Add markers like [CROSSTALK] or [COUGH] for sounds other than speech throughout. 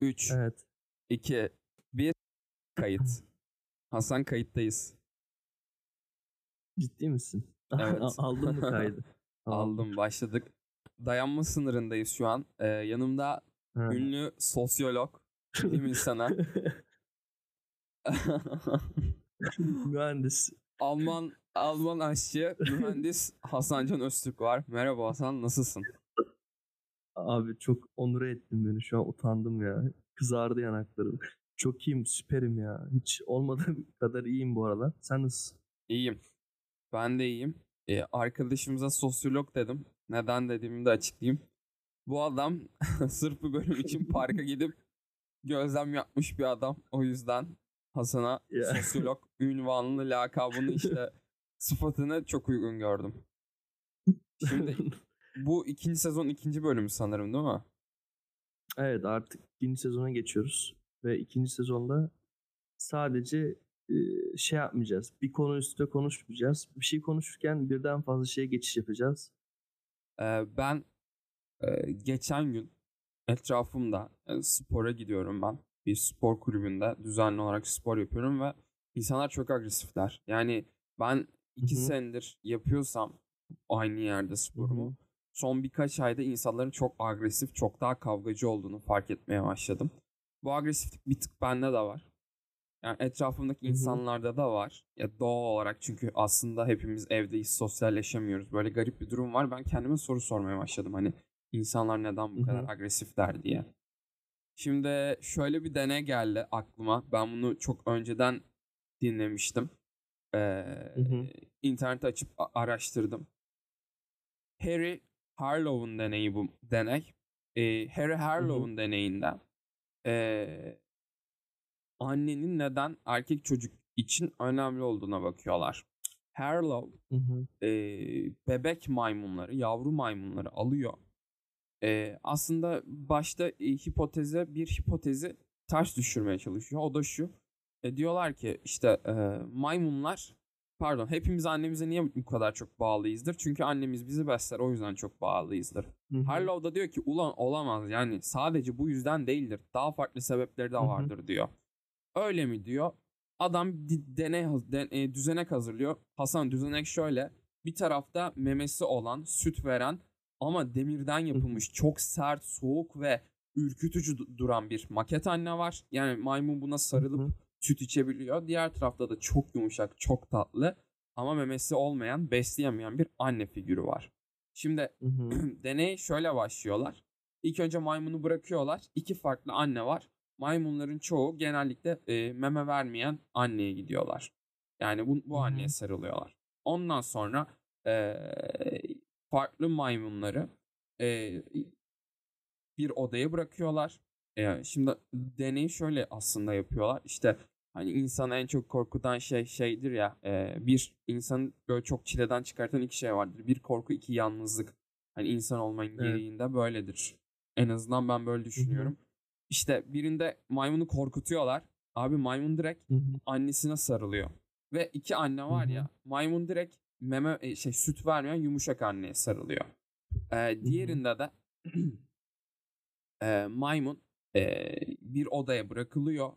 3, Evet. 2, 1. Kayıt. [LAUGHS] Hasan kayıttayız. Ciddi misin? [LAUGHS] Evet. Aldın mı kaydı? [LAUGHS] Aldım başladık. Dayanma sınırındayız şu an. Ee, yanımda Ha. ünlü sosyolog, bilim insanı, Mühendis. Alman Alman aşçı, mühendis Hasancan Öztürk var. Merhaba Hasan, nasılsın? Abi çok onur ettin beni. Şu an utandım ya. Kızardı yanaklarım. Çok iyiyim, süperim ya. Hiç olmadığım [LAUGHS] kadar iyiyim bu aralar. Sen nasılsın? İyiyim. Ben de iyiyim. Ee, arkadaşımıza sosyolog dedim. Neden dediğimi de açıklayayım. Bu adam [LAUGHS] sırf bu bölüm için parka [LAUGHS] gidip gözlem yapmış bir adam. O yüzden Hasan'a Ya. sosyolog ünvanını, lakabını işte sıfatını çok uygun gördüm. Şimdi bu ikinci sezon ikinci bölümü sanırım değil mi? evet artık ikinci sezona geçiyoruz. Ve ikinci sezonda sadece şey yapmayacağız. Bir konu üstüne konuşmayacağız. Bir şey konuşurken birden fazla şeye geçiş yapacağız. Ee, ben e, geçen gün etrafımda spora gidiyorum ben. Bir spor kulübünde düzenli olarak spor yapıyorum ve insanlar çok agresifler. Yani ben iki Hı hı. senedir yapıyorsam aynı yerde sporumu Hı hı. Son birkaç ayda insanların çok agresif, çok daha kavgacı olduğunu fark etmeye başladım. Bu agresiflik bir tık bende de var. Yani etrafımdaki insanlarda da var. Ya doğal olarak çünkü aslında hepimiz evdeyiz, sosyalleşemiyoruz. Böyle garip bir durum var. Ben kendime soru sormaya başladım. Hani insanlar neden bu kadar agresifler diye. Şimdi şöyle bir deney geldi aklıma. Ben bunu çok önceden dinlemiştim. Ee, Hı hı. internete açıp araştırdım. Harry Harlow'un deneyi bu deney. Ee, Harry Harlow'un deneyinde ee, annenin neden erkek çocuk için önemli olduğuna bakıyorlar. Harlow Hı hı. e, bebek maymunları, yavru maymunları alıyor. E, aslında başta e, hipoteze bir hipotezi ters düşürmeye çalışıyor. O da şu. E, diyorlar ki işte e, maymunlar pardon hepimiz annemize niye bu kadar çok bağlıyızdır? Çünkü annemiz bizi besler o yüzden çok bağlıyızdır. Hı hı. Harlow da diyor ki ulan olamaz yani sadece bu yüzden değildir. Daha farklı sebepleri de vardır diyor. Öyle mi diyor. Adam deney haz- den- e, düzenek hazırlıyor. Hasan düzenek şöyle. Bir tarafta memesi olan, süt veren ama demirden yapılmış çok sert, soğuk ve ürkütücü du- duran bir maket anne var. Yani maymun buna sarılıp Hı hı. Süt içebiliyor. Diğer tarafta da çok yumuşak, çok tatlı ama memesi olmayan, besleyemeyen bir anne figürü var. Şimdi Hı hı. [CLEARS THROAT] deney şöyle başlıyorlar. İlk önce maymunu bırakıyorlar. İki farklı anne var. Maymunların çoğu genellikle e, meme vermeyen anneye gidiyorlar. Yani bu, bu Hı hı. anneye sarılıyorlar. Ondan sonra e, farklı maymunları e, bir odaya bırakıyorlar. E, şimdi deneyi şöyle aslında yapıyorlar. İşte hani insanı en çok korkutan şey şeydir ya. e, bir insanı böyle çok çileden çıkartan iki şey vardır. Bir korku, iki yalnızlık. Hani insan olmanın Evet. gereğinde böyledir. En azından ben böyle düşünüyorum. İşte birinde maymunu korkutuyorlar. Abi maymun direkt Hı hı. annesine sarılıyor. Ve iki anne var Hı hı. ya maymun direkt meme e, şey süt vermeyen yumuşak anneye sarılıyor. Ee, diğerinde de [CLEARS THROAT] e, maymun e, bir odaya bırakılıyor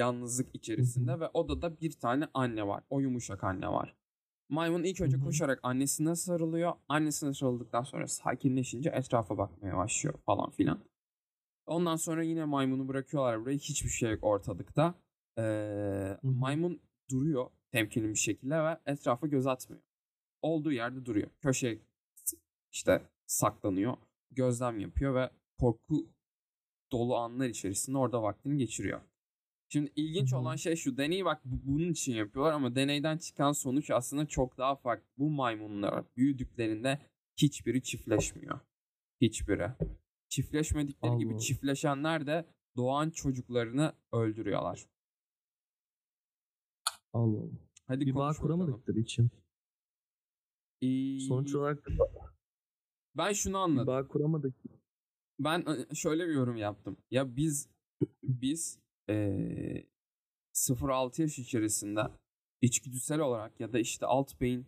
yalnızlık içerisinde ve odada bir tane anne var. O yumuşak anne var. Maymun ilk önce koşarak annesine sarılıyor. Annesine sarıldıktan sonra sakinleşince etrafa bakmaya başlıyor falan filan. Ondan sonra yine maymunu bırakıyorlar buraya. Hiçbir şey yok ortalıkta. Ee, maymun duruyor temkinli bir şekilde ve etrafa göz atmıyor. Olduğu yerde duruyor. Köşeye işte saklanıyor. Gözlem yapıyor ve korku dolu anlar içerisinde orada vaktini geçiriyor. Şimdi ilginç olan şey şu. Deneyi bak bu- bunun için yapıyorlar ama deneyden çıkan sonuç aslında çok daha farklı. Bu maymunlar büyüdüklerinde hiçbiri çiftleşmiyor. Hiçbiri. Çiftleşmedikleri gibi Allah. çiftleşenler de doğan çocuklarını öldürüyorlar. Allah Allah. Hadi Bir bağ kuramadıkları için. Ee, Sonuç olarak ben şunu bir anladım. bağ kuramadık. Ben şöyle bir yorum yaptım. Ya biz biz eee 0-6 yaş içerisinde içgüdüsel olarak ya da işte alt beyin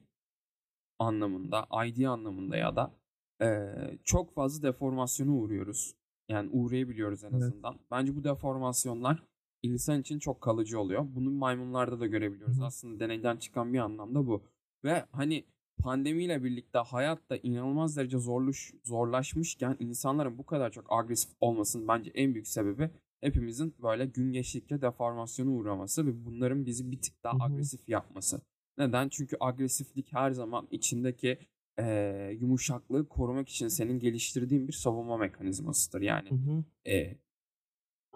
anlamında, ID anlamında ya da eee, çok fazla deformasyona uğruyoruz. Yani uğrayabiliyoruz en Evet. azından. Bence bu deformasyonlar insan için çok kalıcı oluyor. Bunu maymunlarda da görebiliyoruz. Aslında deneyden çıkan bir anlamda bu. Ve hani pandemiyle birlikte hayat da inanılmaz derece zorluş, zorlaşmışken insanların bu kadar çok agresif olmasının bence en büyük sebebi hepimizin böyle gün geçtikçe deformasyona uğraması ve bunların bizi bir tık daha Hı hı. agresif yapması. Neden? Çünkü agresiflik her zaman içindeki eee, yumuşaklığı korumak için senin geliştirdiğin bir savunma mekanizmasıdır. Yani eee,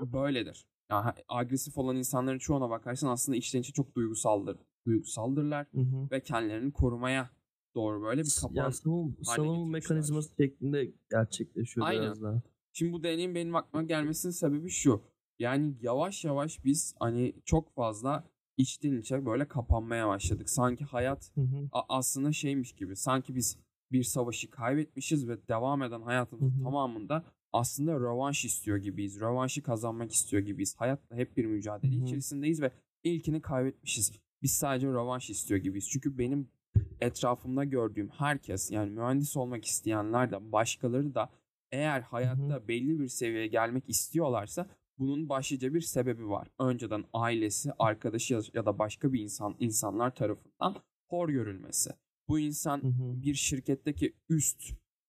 böyledir. Yani agresif olan insanların çoğuna bakarsan aslında içten içe çok duygusaldır, duygusaldırlar Hı hı. ve kendilerini korumaya doğru böyle bir kapan Ya savun, savunma mekanizması şeklinde gerçekleşiyor Aynen. biraz daha. Şimdi bu deneyin benim aklıma gelmesinin sebebi şu. Yani yavaş yavaş biz hani çok fazla içten içe böyle kapanmaya başladık. Sanki hayat Hı hı. aslında şeymiş gibi. Sanki biz bir savaşı kaybetmişiz ve devam eden hayatımızın Hı hı. tamamında aslında rövanş istiyor gibiyiz. Rövanşı kazanmak istiyor gibiyiz. Hayatla hep bir mücadele Hı hı. içerisindeyiz ve ilkini kaybetmişiz. Biz sadece rövanş istiyor gibiyiz. Çünkü benim etrafımda gördüğüm herkes yani mühendis olmak isteyenler de başkaları da eğer hayatta belli bir seviyeye gelmek istiyorlarsa bunun başlıca bir sebebi var. Önceden ailesi, arkadaşı ya- da başka bir insan insanlar tarafından hor görülmesi. Bu insan bir şirketteki üst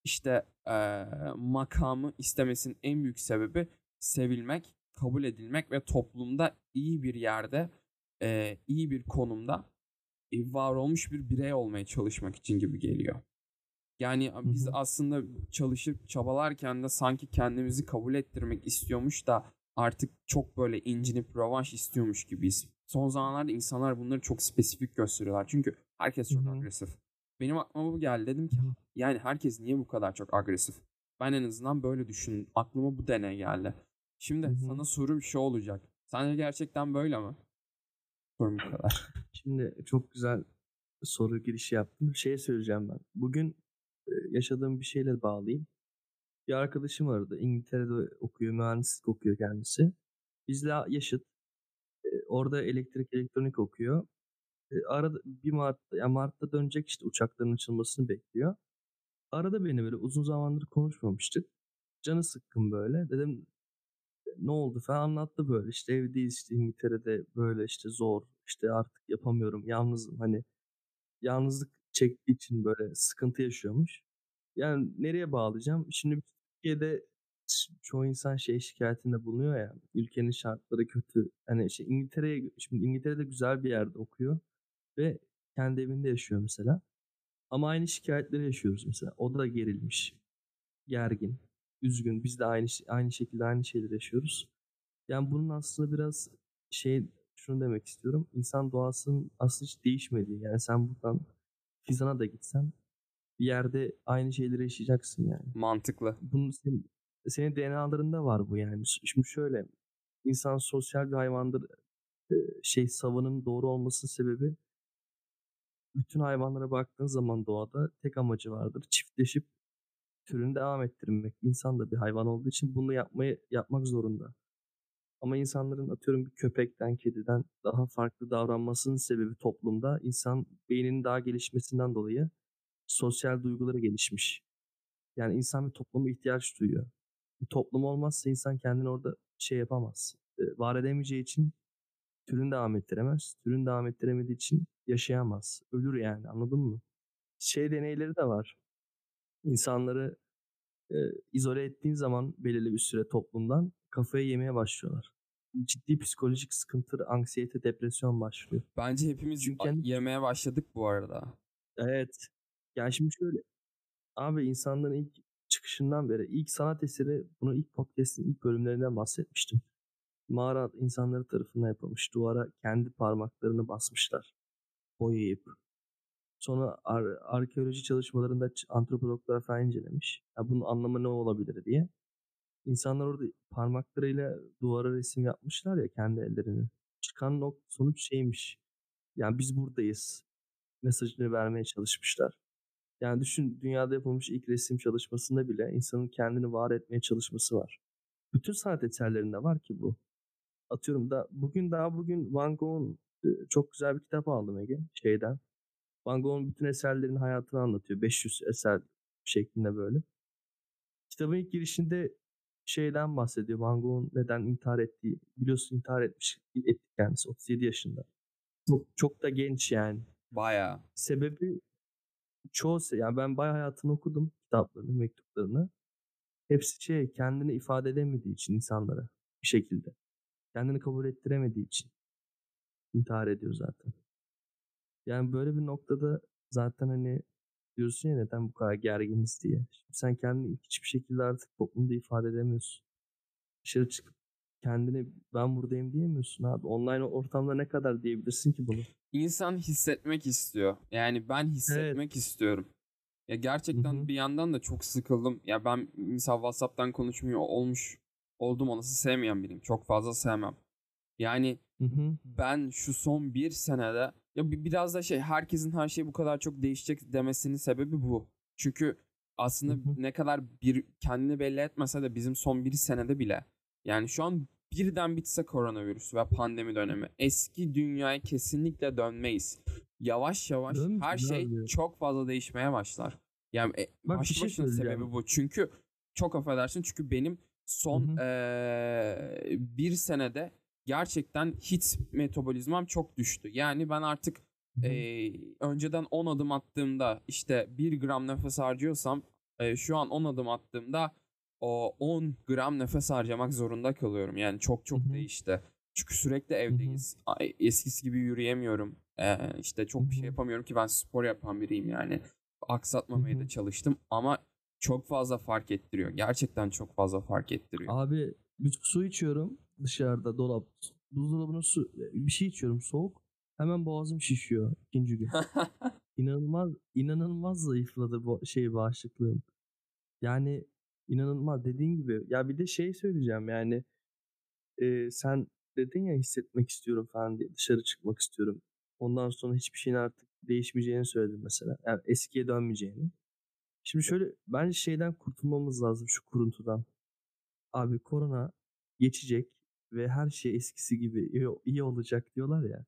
işte eee, makamı istemesinin en büyük sebebi sevilmek, kabul edilmek ve toplumda iyi bir yerde, eee, iyi bir konumda e, var olmuş bir birey olmaya çalışmak için gibi geliyor. Yani biz aslında çalışıp çabalarken de sanki kendimizi kabul ettirmek istiyormuş da artık çok böyle incinip rövanş istiyormuş gibiyiz. Son zamanlarda insanlar bunları çok spesifik gösteriyorlar. Çünkü herkes çok Hı hı. agresif. Benim aklıma bu geldi. Dedim ki yani herkes niye bu kadar çok agresif? Ben en azından böyle düşündüm. Aklıma bu deney geldi. Şimdi Hı hı. sana sorum şu olacak. Sence gerçekten böyle mi? Sorum bu kadar. [LAUGHS] Şimdi çok güzel soru girişi yaptın. Şey söyleyeceğim ben. Bugün yaşadığım bir şeyle bağlayayım. Bir arkadaşım vardı. İngiltere'de okuyor. Mühendislik okuyor kendisi. Bizle yaşıt. E, Orada elektrik elektronik okuyor. E, Arada bir Mart'ta, yani Mart'ta dönecek işte uçakların açılmasını bekliyor. Arada beni böyle uzun zamandır konuşmamıştık. Canı sıkkın böyle. Dedim ne oldu falan anlattı böyle. İşte evdeyiz işte İngiltere'de böyle işte zor. işte artık yapamıyorum. Yalnızım hani yalnızlık çektiği için böyle sıkıntı yaşıyormuş. Yani nereye bağlayacağım? Şimdi Türkiye'de çoğu insan şey şikayetinde bulunuyor ya. Ülkenin şartları kötü. Hani şey İngiltere'ye şimdi İngiltere'de güzel bir yerde okuyor ve kendi evinde yaşıyor mesela. Ama aynı şikayetleri yaşıyoruz mesela. O da gerilmiş, gergin, üzgün. Biz de aynı aynı şekilde aynı şeyleri yaşıyoruz. Yani bunun aslında biraz şey şunu demek istiyorum. İnsan doğasının aslında hiç değişmediği. Yani sen buradan Fizan'a da gitsen bir yerde aynı şeyleri yaşayacaksın yani. Mantıklı. Bunun senin, senin DNA'larında var bu yani. Şimdi şöyle insan sosyal bir hayvandır. Ee, Şey savının doğru olmasının sebebi bütün hayvanlara baktığın zaman doğada tek amacı vardır. Çiftleşip türünü devam ettirmek. İnsan da bir hayvan olduğu için bunu yapmayı yapmak zorunda. Ama insanların atıyorum bir köpekten, kediden daha farklı davranmasının sebebi toplumda insan beyninin daha gelişmesinden dolayı sosyal duyguları gelişmiş. Yani insan bir topluma ihtiyaç duyuyor. Bir toplum olmazsa insan kendini orada şey yapamaz. Ee, Var edemeyeceği için türünü devam ettiremez. Türünü devam ettiremediği için yaşayamaz. Ölür yani anladın mı? Şey deneyleri de var. İnsanları e, izole ettiğin zaman belirli bir süre toplumdan kafaya yemeye başlıyorlar. Ciddi psikolojik sıkıntı, anksiyete, depresyon başlıyor. Bence hepimiz Çünkü yemeye başladık bu arada. Evet. Yani şimdi şöyle. Abi insanların ilk çıkışından beri ilk sanat eseri bunu ilk podcast'in ilk bölümlerinden bahsetmiştim. Mağara insanları tarafından yapılmış. Duvara kendi parmaklarını basmışlar. Boyayıp. Sonra ar- arkeoloji çalışmalarında antropologlar falan incelemiş. Ya bunun anlamı ne olabilir diye. İnsanlar orada parmaklarıyla duvara resim yapmışlar ya kendi ellerini. Çıkan nok sonuç şeymiş. Yani biz buradayız. Mesajını vermeye çalışmışlar. Yani düşün dünyada yapılmış ilk resim çalışmasında bile insanın kendini var etmeye çalışması var. Bütün sanat eserlerinde var ki bu. Atıyorum da bugün daha bugün Van Gogh'un e, çok güzel bir kitap aldım Ege şeyden. Van Gogh'un bütün eserlerin hayatını anlatıyor. 500 eser şeklinde böyle. Kitabın ilk girişinde şeyden bahsediyor. Van Gogh'un neden intihar ettiği. Biliyorsun intihar etmiş etti kendisi 37 yaşında. Çok, çok da genç yani. Bayağı. Sebebi çoğu yani ben bayağı hayatını okudum kitaplarını, mektuplarını. Hepsi şey kendini ifade edemediği için insanlara bir şekilde. Kendini kabul ettiremediği için intihar ediyor zaten. Yani böyle bir noktada zaten hani diyorsun ya neden bu kadar gerginiz diye. Şimdi sen kendini hiçbir şekilde artık toplumda ifade edemiyorsun. Dışarı çıkıp kendini ben buradayım diyemiyorsun abi. Online ortamda ne kadar diyebilirsin ki bunu? İnsan hissetmek istiyor. Yani ben hissetmek evet. istiyorum. Ya gerçekten Hı-hı. bir yandan da çok sıkıldım. Ya ben misal WhatsApp'tan konuşmuyor olmuş oldum onası sevmeyen biriyim. Çok fazla sevmem. Yani Hı-hı. ben şu son bir senede ya biraz da şey herkesin her şey bu kadar çok değişecek demesinin sebebi bu. Çünkü aslında hı hı. ne kadar bir kendini belli etmese de bizim son bir senede bile yani şu an birden bitse koronavirüs ve pandemi dönemi eski dünyaya kesinlikle dönmeyiz. Yavaş yavaş Dön, her şey abi. çok fazla değişmeye başlar. Yani e, Bak, başlı şey sebebi bu. Çünkü çok affedersin çünkü benim son ee, bir senede gerçekten hit metabolizmam çok düştü. Yani ben artık e, önceden 10 adım attığımda işte 1 gram nefes harcıyorsam e, şu an 10 adım attığımda o 10 gram nefes harcamak zorunda kalıyorum. Yani çok çok Hı-hı. değişti. Çünkü sürekli evdeyiz. Hı-hı. Eskisi gibi yürüyemiyorum. Ee, işte çok Hı-hı. bir şey yapamıyorum ki ben spor yapan biriyim yani. Aksatmamaya Hı-hı. da çalıştım ama çok fazla fark ettiriyor. Gerçekten çok fazla fark ettiriyor. Abi bir su içiyorum dışarıda dolap buzdolabına su bir şey içiyorum soğuk. Hemen boğazım şişiyor ikinci gün. [LAUGHS] İnanılmaz inanılmaz zayıfladı bu şey bağışıklığım. Yani inanılmaz dediğin gibi. Ya bir de şey söyleyeceğim yani e, sen dedin ya hissetmek istiyorum falan diye dışarı çıkmak istiyorum. Ondan sonra hiçbir şeyin artık değişmeyeceğini söyledin mesela. Yani eskiye dönmeyeceğini. Şimdi şöyle bence şeyden kurtulmamız lazım şu kuruntudan. Abi korona geçecek ve her şey eskisi gibi iyi, iyi olacak diyorlar ya.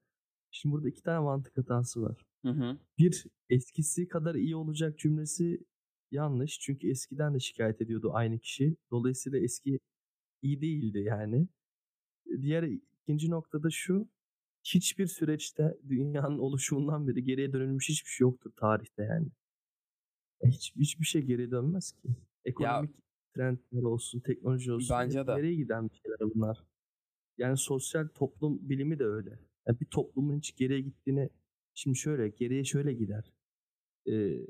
Şimdi burada iki tane mantık hatası var. Hı hı. Bir eskisi kadar iyi olacak cümlesi yanlış. Çünkü eskiden de şikayet ediyordu aynı kişi. Dolayısıyla eski iyi değildi yani. Diğer ikinci noktada şu. Hiçbir süreçte dünyanın [LAUGHS] oluşumundan beri geriye dönülmüş hiçbir şey yoktur tarihte yani. Hiç, hiçbir şey geri dönmez ki. Ekonomik ya, trendler olsun, teknoloji olsun. Bence de. Nereye giden bir şeyler bunlar. Yani sosyal toplum bilimi de öyle. Yani bir toplumun hiç geriye gittiğini şimdi şöyle geriye şöyle gider. Ee,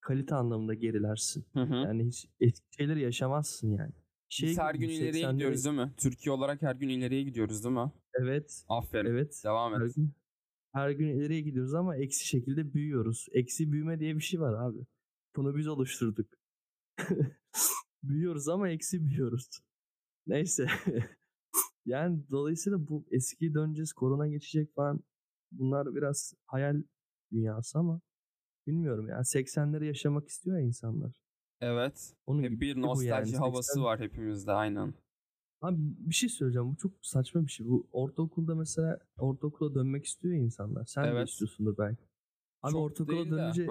kalite anlamında gerilersin. Hı hı. Yani hiç eski şeyleri yaşamazsın yani. Şey Biz her gün ileriye gidiyoruz değil mi? Türkiye olarak her gün ileriye gidiyoruz değil mi? Evet. Aferin. Evet. Devam et. Her gün, her gün ileriye gidiyoruz ama eksi şekilde büyüyoruz. Eksi büyüme diye bir şey var abi. Bunu biz oluşturduk. [LAUGHS] büyüyoruz ama eksi büyüyoruz. Neyse. [LAUGHS] Yani dolayısıyla bu eski döneceğiz, korona geçecek falan bunlar biraz hayal dünyası ama bilmiyorum yani 80'leri yaşamak istiyor ya insanlar. Evet. Onun Hep bir nostalji yani. havası 80... var hepimizde aynen. Abi bir şey söyleyeceğim. Bu çok saçma bir şey. Bu ortaokulda mesela ortaokula dönmek istiyor ya insanlar. Sen evet. de istiyorsundur belki. Abi çok ortaokula dönünce de.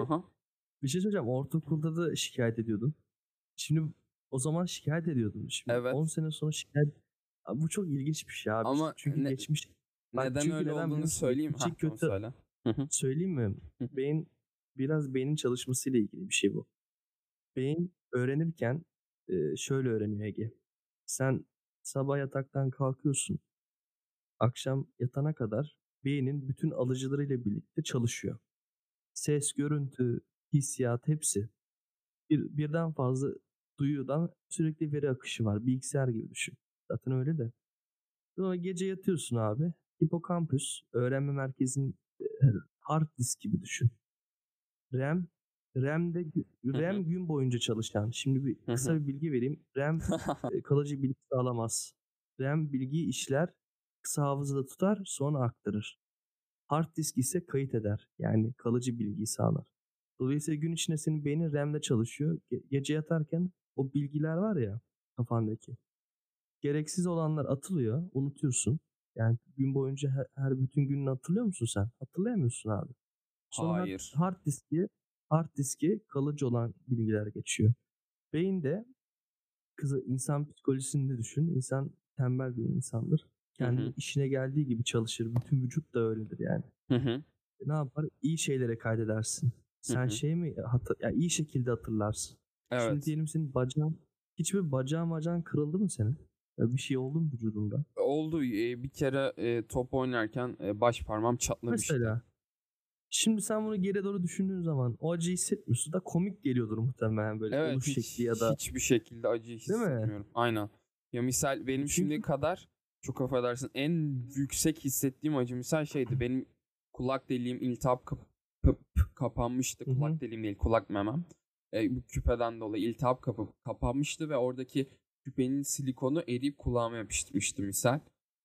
bir şey söyleyeceğim. Ortaokulda da şikayet ediyordun. Şimdi o zaman şikayet ediyordun. Şimdi evet. 10 sene sonra şikayet Abi bu çok ilginç bir şey abi. Ama çünkü ne, geçmiş. Neden çünkü öyle neden olduğunu söyleyeyim. Ha, kötü. Söyle. söyleyeyim mi? Beyin biraz beynin çalışmasıyla ilgili bir şey bu. Beyin öğrenirken şöyle öğreniyor Ege. Sen sabah yataktan kalkıyorsun. Akşam yatana kadar beynin bütün alıcılarıyla birlikte çalışıyor. Ses, görüntü, hissiyat hepsi. Bir, birden fazla duyudan sürekli veri akışı var. Bilgisayar gibi düşün. Zaten öyle de. Sonra gece yatıyorsun abi. Hipokampüs, öğrenme merkezin hard disk gibi düşün. RAM, RAM'de RAM gün boyunca çalışan. Şimdi bir kısa bir bilgi vereyim. RAM [LAUGHS] kalıcı bilgi sağlamaz. RAM bilgiyi işler, kısa hafızada tutar, sonra aktarır. Hard disk ise kayıt eder. Yani kalıcı bilgiyi sağlar. Dolayısıyla gün içinde senin beynin RAM'de çalışıyor. Ge- gece yatarken o bilgiler var ya kafandaki gereksiz olanlar atılıyor. Unutuyorsun. Yani gün boyunca her, her bütün gününü hatırlıyor musun sen? Hatırlayamıyorsun abi. Sonra Hayır. hard diski hard diski kalıcı olan bilgiler geçiyor. Beyinde kızı insan psikolojisini düşün. İnsan tembel bir insandır. Kendi hı. işine geldiği gibi çalışır. Bütün vücut da öyledir yani. Hı hı. E, ne yapar? İyi şeylere kaydedersin. Sen hı. şey mi hatır, ya iyi şekilde hatırlarsın. Şimdi Evet. diyelim senin bacağın hiçbir bacağın bacağın kırıldı mı senin? Ya bir şey oldu mu vücudunda? Oldu. e, Bir kere e, top oynarken e, baş parmağım çatlamıştı. Mesela şimdi sen bunu geri doğru düşündüğün zaman o acıyı hissetmiyorsun da komik geliyordur muhtemelen böyle Evet oluş hiç, şekli ya da hiçbir şekilde acı mi? hissetmiyorum. Aynen. Ya misal benim Çünkü- şimdiye kadar çok affedersin en yüksek hissettiğim acı misal şeydi. Benim kulak deliğim iltihap kap- kap- kapanmıştı. Kulak deliğim değil kulak memem. E, bu küpeden dolayı iltihap kapı kapanmıştı ve oradaki küpenin silikonu eriyip kulağıma yapışmıştı misal.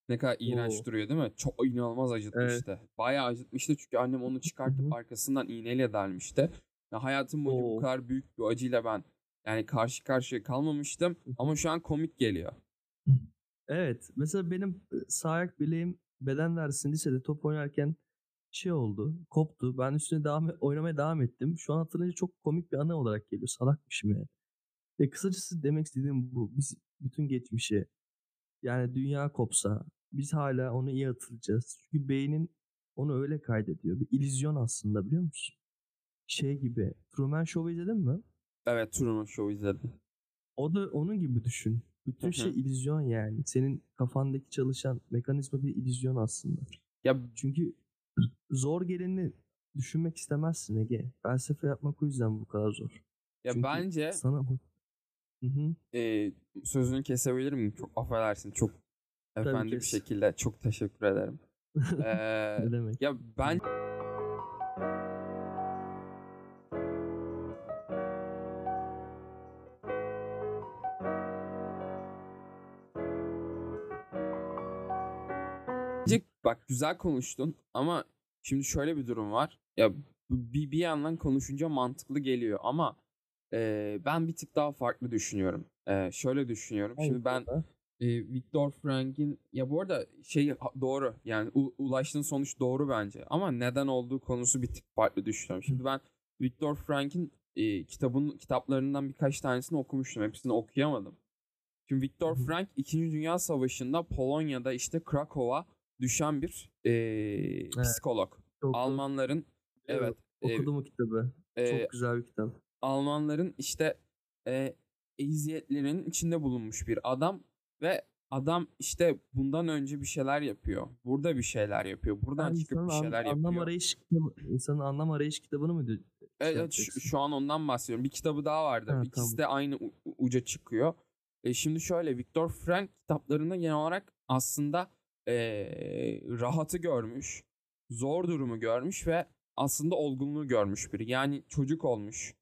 Ne kadar iğrenç Oo. duruyor değil mi? Çok inanılmaz acıtmıştı. Bayağı acıtmıştı çünkü annem onu çıkartıp arkasından iğneyle delmişti. Ya hayatım boyunca bu kadar büyük bir acıyla ben yani karşı karşıya kalmamıştım ama şu an komik geliyor. Evet. Mesela benim sağ ayak bileğim beden dersinde lisede top oynarken şey oldu. Koptu. Ben üstüne devam oynamaya devam ettim. Şu an hatırlayınca çok komik bir anı olarak geliyor. Salakmışım yani. E kısacası demek istediğim bu. Biz bütün geçmişi yani dünya kopsa biz hala onu iyi hatırlayacağız. Çünkü beynin onu öyle kaydediyor. Bir illüzyon aslında biliyor musun? Şey gibi. Truman Show'u izledin mi? Evet Truman Show izledim. O da onun gibi düşün. Bütün şey illüzyon yani. Senin kafandaki çalışan mekanizma bir illüzyon aslında. Ya Çünkü zor geleni düşünmek istemezsin Ege. Felsefe yapmak o yüzden bu kadar zor. ya Çünkü bence sana Hı hı. e, sözünü kesebilir miyim? Çok affedersin. Çok efendi bir şekilde çok teşekkür ederim. [LAUGHS] Ee, ne demek? ya ben bak güzel konuştun ama şimdi şöyle bir durum var. Ya bir, bir yandan konuşunca mantıklı geliyor ama e, ben bir tık daha farklı düşünüyorum. E, şöyle düşünüyorum. Şimdi Hangi ben e, Viktor Frank'in ya bu arada şey doğru yani u- ulaştığın sonuç doğru bence ama neden olduğu konusu bir tık farklı düşünüyorum. Şimdi ben Viktor Frank'in e, kitabın kitaplarından birkaç tanesini okumuştum. Hepsini okuyamadım. Şimdi Viktor. Frank 2. Dünya Savaşı'nda Polonya'da işte Krakow'a düşen bir e, psikolog. Çok- Almanların evet e, Okudum o kitabı. e, Çok güzel bir kitap. Almanların işte e, eziyetlerinin içinde bulunmuş bir adam ve adam işte bundan önce bir şeyler yapıyor. Burada bir şeyler yapıyor. Buradan Ben çıkıp bir an- şeyler anlam yapıyor. arayış kitabı, insanın anlam arayış kitabını mı diyor? Evet, evet, şu, şu an ondan bahsediyorum. Bir kitabı daha vardı. Ha, İkisi tamam. de aynı uca çıkıyor. E, şimdi şöyle Viktor Frank kitaplarında genel olarak aslında e, rahatı görmüş, zor durumu görmüş ve aslında olgunluğu görmüş biri. Yani çocuk olmuş,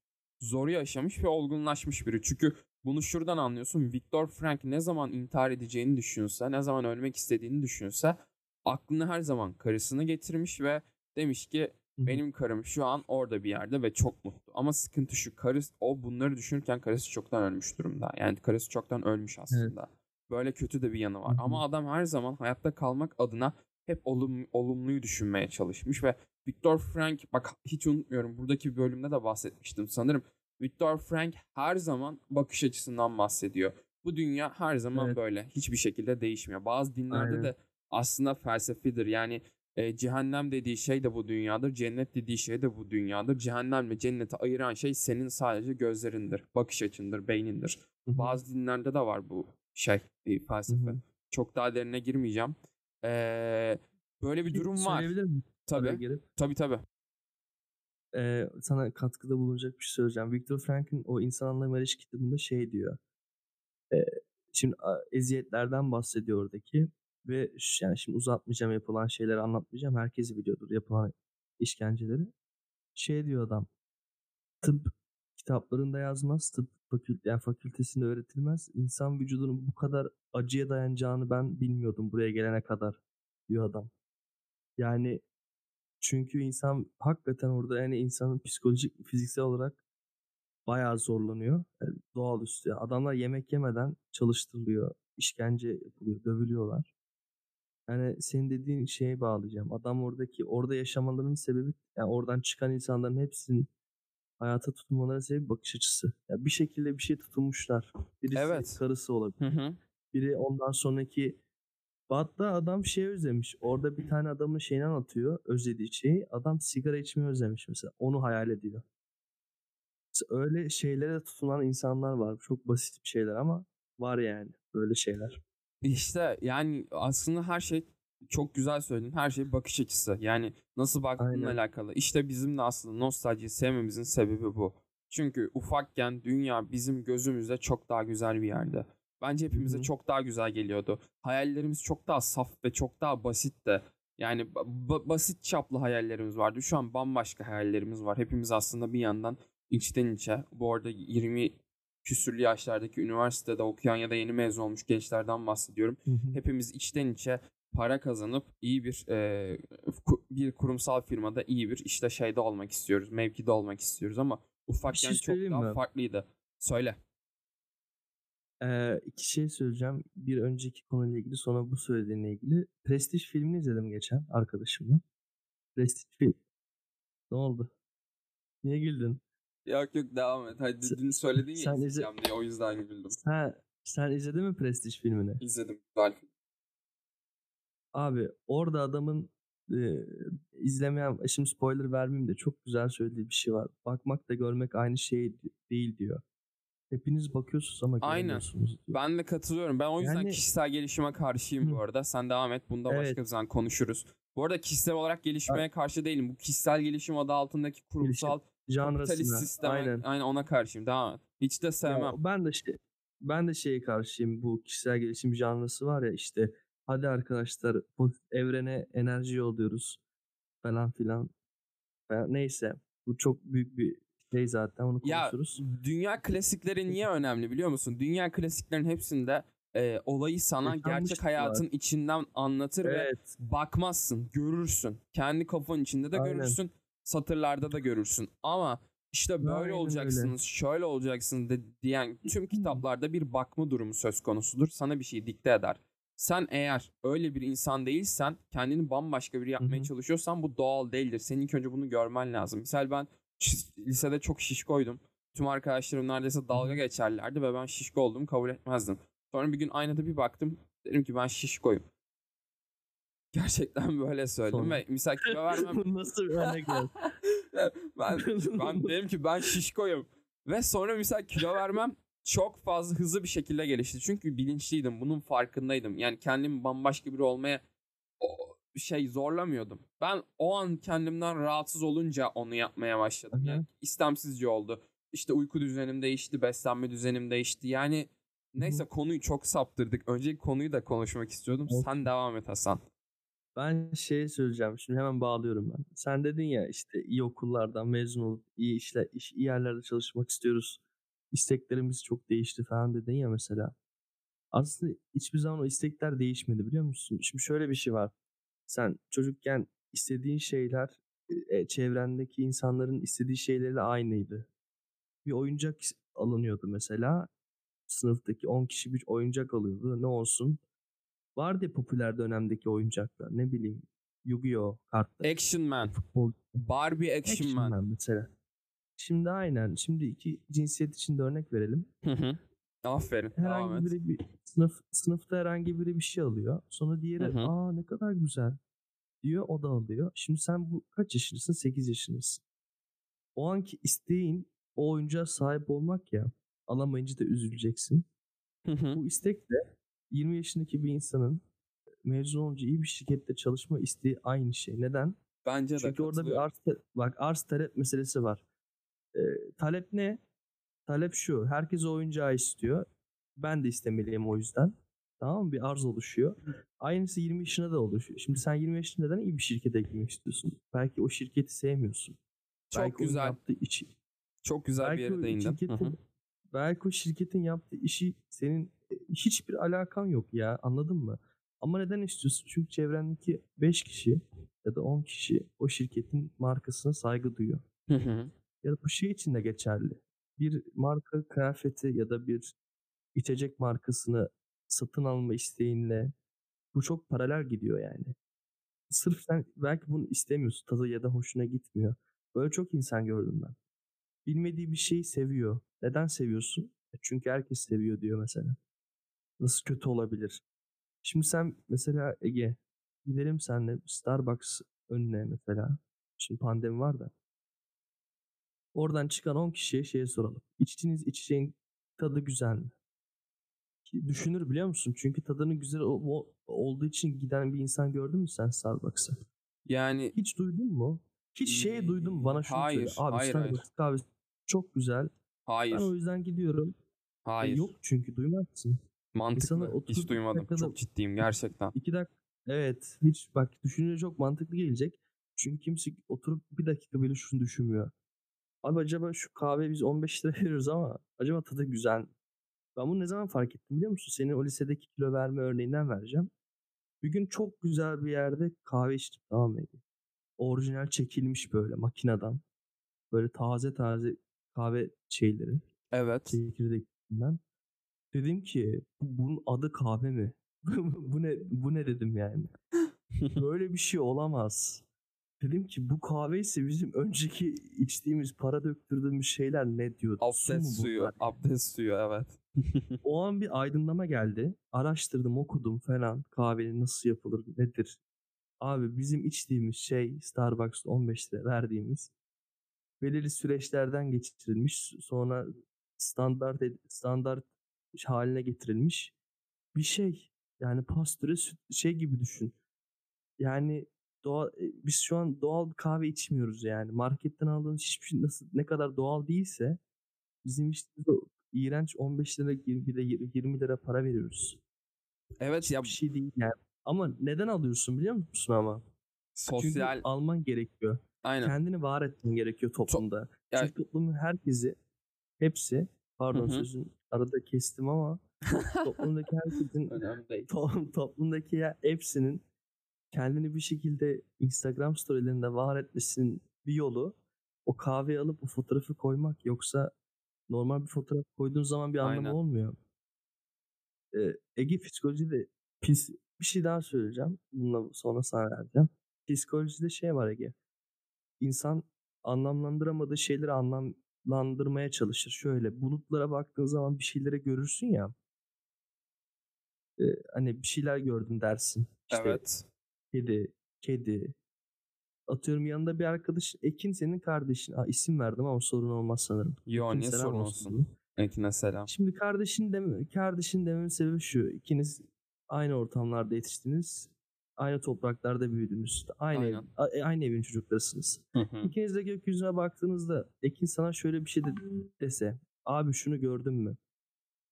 zoru yaşamış ve olgunlaşmış biri. Çünkü bunu şuradan anlıyorsun. Viktor Frank ne zaman intihar edeceğini düşünse, ne zaman ölmek istediğini düşünse aklına her zaman karısını getirmiş ve demiş ki benim karım şu an orada bir yerde ve çok mutlu. Ama sıkıntı şu karısı o bunları düşünürken karısı çoktan ölmüş durumda. Yani karısı çoktan ölmüş aslında. Böyle kötü de bir yanı var. Hı hı. Ama adam her zaman hayatta kalmak adına hep olum, olumluyu düşünmeye çalışmış ve Viktor Frank bak hiç unutmuyorum buradaki bölümde de bahsetmiştim sanırım. Viktor Frank her zaman bakış açısından bahsediyor. Bu dünya her zaman Evet. böyle. Hiçbir şekilde değişmiyor. Bazı dinlerde Aynen. de aslında felsefedir. Yani e, cehennem dediği şey de bu dünyadır. Cennet dediği şey de bu dünyadır. Cehennemle cenneti ayıran şey senin sadece gözlerindir. Bakış açındır, beynindir. Hı hı. Bazı dinlerde de var bu şey e, felsefe. Hı hı. Çok daha derine girmeyeceğim. Ee, böyle bir durum var. Söyleyebilir miyim? Tabii. girip? Tabii tabii. Ee, sana katkıda bulunacak bir şey söyleyeceğim. Viktor Frank'in o İnsan Anlam Arayış kitabında şey diyor. Ee, şimdi eziyetlerden bahsediyor oradaki ve yani şimdi uzatmayacağım yapılan şeyleri anlatmayacağım. Herkes biliyordur yapılan işkenceleri. Şey diyor adam. Tıp kitaplarında yazmaz. Tıp fakül yani fakültesinde öğretilmez. İnsan vücudunun bu kadar acıya dayanacağını ben bilmiyordum buraya gelene kadar diyor adam. Yani çünkü insan hakikaten orada yani insanın psikolojik, fiziksel olarak bayağı zorlanıyor. Yani doğaüstü. Yani adamlar yemek yemeden çalıştırılıyor. işkence yapılıyor, dövülüyorlar. Yani senin dediğin şeye bağlayacağım. Adam oradaki orada yaşamalarının sebebi yani oradan çıkan insanların hepsinin hayata tutunmalarına sebep bakış açısı. Ya bir şekilde bir şey tutunmuşlar. Birisi Evet. karısı olabilir. Hı hı. Biri ondan sonraki hatta adam şey özlemiş. Orada bir tane adamın şeyini anlatıyor. Özlediği şeyi. Adam sigara içmeyi özlemiş mesela. Onu hayal ediyor. Öyle şeylere tutunan insanlar var. Çok basit bir şeyler ama var yani böyle şeyler. İşte yani aslında her şey çok güzel söyledin. Her şey bakış açısı. Yani nasıl baktığınla Aynen. alakalı. İşte bizim de aslında nostaljiyi sevmemizin sebebi bu. Çünkü ufakken dünya bizim gözümüzde çok daha güzel bir yerde. Bence hepimize Hı hı. çok daha güzel geliyordu. Hayallerimiz çok daha saf ve çok daha basitti. Yani ba- ba- basit çaplı hayallerimiz vardı. Şu an bambaşka hayallerimiz var. Hepimiz aslında bir yandan içten içe. Bu arada 20 küsürlü yaşlardaki üniversitede okuyan ya da yeni mezun olmuş gençlerden bahsediyorum Hı hı. hepimiz içten içe para kazanıp iyi bir e, bir kurumsal firmada iyi bir işte şeyde olmak istiyoruz. Mevkide olmak istiyoruz ama ufakken çok söyleyeyim daha mi? farklıydı. Söyle. Ee, iki şey söyleyeceğim. Bir önceki konuyla ilgili sonra bu söylediğinle ilgili. Prestige filmini izledim geçen arkadaşımla. Prestige film. Ne oldu? Niye güldün? Yok yok devam et. Hadi Sen- dün söyledin ya sen izle- izleyeceğim diye o yüzden güldüm. Ha, sen izledin mi Prestige filmini? İzledim. Güzel film. Abi orada adamın e, izlemeyen, şimdi spoiler vermeyeyim de çok güzel söylediği bir şey var. Bakmak da görmek aynı şey değil diyor. Hepiniz bakıyorsunuz ama Aynen. Ben de katılıyorum. Ben o yüzden Yani- kişisel gelişime karşıyım bu arada. Sen devam et. Bunda başka Evet. bir zaman konuşuruz. Bu arada kişisel olarak gelişmeye karşı değilim. Bu kişisel gelişim adı altındaki kurumsal kapitalist sisteme Aynen. aynen ona karşıyım. Devam et. Hiç de Ya sevmem. ben de şey ben de şeye karşıyım bu kişisel gelişim janrası var ya işte hadi arkadaşlar pozitif evrene enerji yolluyoruz falan filan. Ya neyse bu çok büyük bir şey zaten onu Ya konuşuruz. dünya klasikleri niye önemli biliyor musun? Dünya klasiklerin hepsinde e, olayı sana gerçek Yaşanmışlık hayatın içinden anlatır ve Evet. bakmazsın, görürsün. Kendi kafanın içinde de Aynen. görürsün, satırlarda da görürsün. Ama işte böyle Aynen öyle. olacaksınız, şöyle olacaksınız de, diyen tüm kitaplarda bir bakma durumu söz konusudur. Sana bir şey dikte eder. Sen eğer öyle bir insan değilsen, kendini bambaşka biri yapmaya hı. çalışıyorsan bu doğal değildir. Senin ilk önce bunu görmen lazım. Misal ben lisede çok şişkoydum. Tüm arkadaşlarım neredeyse dalga geçerlerdi ve ben şişko olduğumu kabul etmezdim. Sonra bir gün aynada bir baktım. Dedim ki ben şişkoyum. Gerçekten [LAUGHS] böyle söyledim Sonra? ve misal kilo vermem. [LAUGHS] Nasıl bir örnek [LAUGHS] ben, ben dedim ki ben şişkoyum. Ve sonra misal kilo vermem çok fazla hızlı bir şekilde gelişti. Çünkü bilinçliydim. Bunun farkındaydım. Yani kendimi bambaşka biri olmaya şey zorlamıyordum. Ben o an kendimden rahatsız olunca onu yapmaya başladım. Yani istemsizce oldu. İşte uyku düzenim değişti, beslenme düzenim değişti. Yani neyse konuyu çok saptırdık. Önceki konuyu da konuşmak istiyordum. Olsun. Sen devam et Hasan. Ben şey söyleyeceğim. Şimdi hemen bağlıyorum ben. Sen dedin ya işte iyi okullardan mezun olup iyi işler, iş, iyi yerlerde çalışmak istiyoruz. İsteklerimiz çok değişti falan dedin ya mesela. Aslında hiçbir zaman o istekler değişmedi biliyor musun? Şimdi şöyle bir şey var. Sen çocukken istediğin şeyler e, çevrendeki insanların istediği şeylerle aynıydı. Bir oyuncak alınıyordu mesela. Sınıftaki 10 kişi bir oyuncak alıyordu. Ne olsun? Vardı ya popüler dönemdeki oyuncaklar. Ne bileyim. Yu-Gi-Oh! kartlar. Action Man. Futbol. Barbie Action, Action Man. Man mesela. Şimdi aynen. Şimdi iki cinsiyet için de örnek verelim. Hı hı. Aferin. Herhangi biri bir sınıf sınıfta herhangi biri bir şey alıyor. Sonra diğeri Hı hı. aa ne kadar güzel diyor o da alıyor. Şimdi sen bu kaç yaşındasın? 8 yaşındasın. O anki isteğin o oyuncağa sahip olmak ya. Alamayınca da üzüleceksin. Hı hı. Bu istek de 20 yaşındaki bir insanın mezun olunca iyi bir şirkette çalışma isteği aynı şey. Neden? Bence de Çünkü orada bir arz bak arz talep meselesi var. Ee, talep ne? Talep şu. Herkes oyuncağı istiyor. Ben de istemeliyim o yüzden. Tamam mı? Bir arz oluşuyor. Aynısı 20 yaşında da oluşuyor. Şimdi sen 20 yaşında neden iyi bir şirkete girmek istiyorsun? Belki o şirketi sevmiyorsun. Çok belki güzel. yaptığı işi, Çok güzel bir belki yere o değindin. Şirketin, belki o şirketin yaptığı işi senin e, hiçbir alakan yok ya anladın mı? Ama neden istiyorsun? Çünkü çevrendeki 5 kişi ya da 10 kişi o şirketin markasına saygı duyuyor. Hı hı. Ya da bu şey için de geçerli. Bir marka kıyafeti ya da bir içecek markasını satın alma isteğinle bu çok paralel gidiyor yani. Sırf sen belki bunu istemiyorsun tadı ya da hoşuna gitmiyor. Böyle çok insan gördüm ben. bilmediği bir şeyi seviyor. Neden seviyorsun? E çünkü herkes seviyor diyor mesela. Nasıl kötü olabilir? Şimdi sen mesela Ege gidelim senle Starbucks önüne mesela. Şimdi pandemi var da. Oradan çıkan 10 kişiye şeye soralım. İçtiğiniz içeceğin tadı güzel mi? Düşünür biliyor musun? Çünkü tadının güzel olduğu için giden bir insan gördün mü sen Starbucks'a? Yani hiç duydun mu? Hiç şey duydun mu? Bana şunu hayır, söyle. Abi hayır, Starbucks hayır. kahvesi çok güzel. Hayır. Ben o yüzden gidiyorum. Hayır. E, yok çünkü duymazsın. Mantıklı. İnsanlar Hiç duymadım. dakikada- Çok ciddiyim gerçekten. İki dakika. Evet. Hiç bak düşününce çok mantıklı gelecek. Çünkü kimse oturup bir dakika bile şunu düşünmüyor. Abi acaba şu kahve biz 15 lira [LAUGHS] veriyoruz ama acaba tadı güzel? Ben bunu ne zaman fark ettim biliyor musun? Senin o lisedeki kilo verme örneğinden vereceğim. Bir gün çok güzel bir yerde kahve içtim tamam mı? Orijinal çekilmiş böyle makineden. Böyle taze taze kahve şeyleri. Evet. Çekirdekinden. Dedim ki "Bu- bunun adı kahve mi? [LAUGHS] bu ne bu ne dedim yani. [LAUGHS] Böyle bir şey olamaz. Dedim ki bu kahve ise bizim önceki içtiğimiz para döktürdüğümüz şeyler ne diyor? Su mu Abdest suyu. bunlar? Abdest suyu evet. [LAUGHS] O an bir aydınlama geldi. Araştırdım, okudum falan. Kahvenin nasıl yapılır, nedir? Abi bizim içtiğimiz şey Starbucks'ta 15 lira verdiğimiz belirli süreçlerden geçirilmiş. Sonra standart standart haline getirilmiş bir şey. Yani pastöre süt şey gibi düşün. Yani doğal, e, biz şu an doğal bir kahve içmiyoruz yani. Marketten aldığımız hiçbir şey nasıl ne kadar doğal değilse bizim o iğrenç 15 lira 20 lira 20 lira para veriyoruz. Evet ya Hiçbir şey değil yani. Ama neden alıyorsun biliyor musun ama? Çünkü sosyal alman gerekiyor. aynen. Kendini var etmen gerekiyor toplumda. Yani- Çünkü toplumun herkesi, hepsi, pardon Hı hı. sözün arada kestim ama [LAUGHS] toplumdaki herkesin, to- toplumdaki ya- hepsinin kendini bir şekilde Instagram storylerinde var etmesinin bir yolu o kahveyi alıp o fotoğrafı koymak. Yoksa normal bir fotoğraf koyduğun zaman bir anlamı Aynen. olmuyor. Ee, Ege psikolojide pis bir şey daha söyleyeceğim. Bununla sonra sana vereceğim. Psikolojide şey var Ege. İnsan anlamlandıramadığı şeyleri anlamlandırmaya çalışır. Şöyle bulutlara baktığın zaman bir şeylere görürsün ya. Ee, hani bir şeyler gördüm dersin. İşte Evet. Kedi, kedi. Atıyorum yanında bir arkadaş Ekin senin kardeşin. Aa, isim verdim ama sorun olmaz sanırım. Yo Ekin niye sorun olsun. olsun? Ekine selam. Şimdi kardeşin deme, kardeşin dememin sebebi şu. İkiniz aynı ortamlarda yetiştiniz. Aynı topraklarda büyüdünüz. Aynı ev- Aynen. a- e, aynı evin çocuklarısınız. Hı hı. İkiniz de gökyüzüne baktığınızda Ekin sana şöyle bir şey de dese. Abi şunu gördün mü?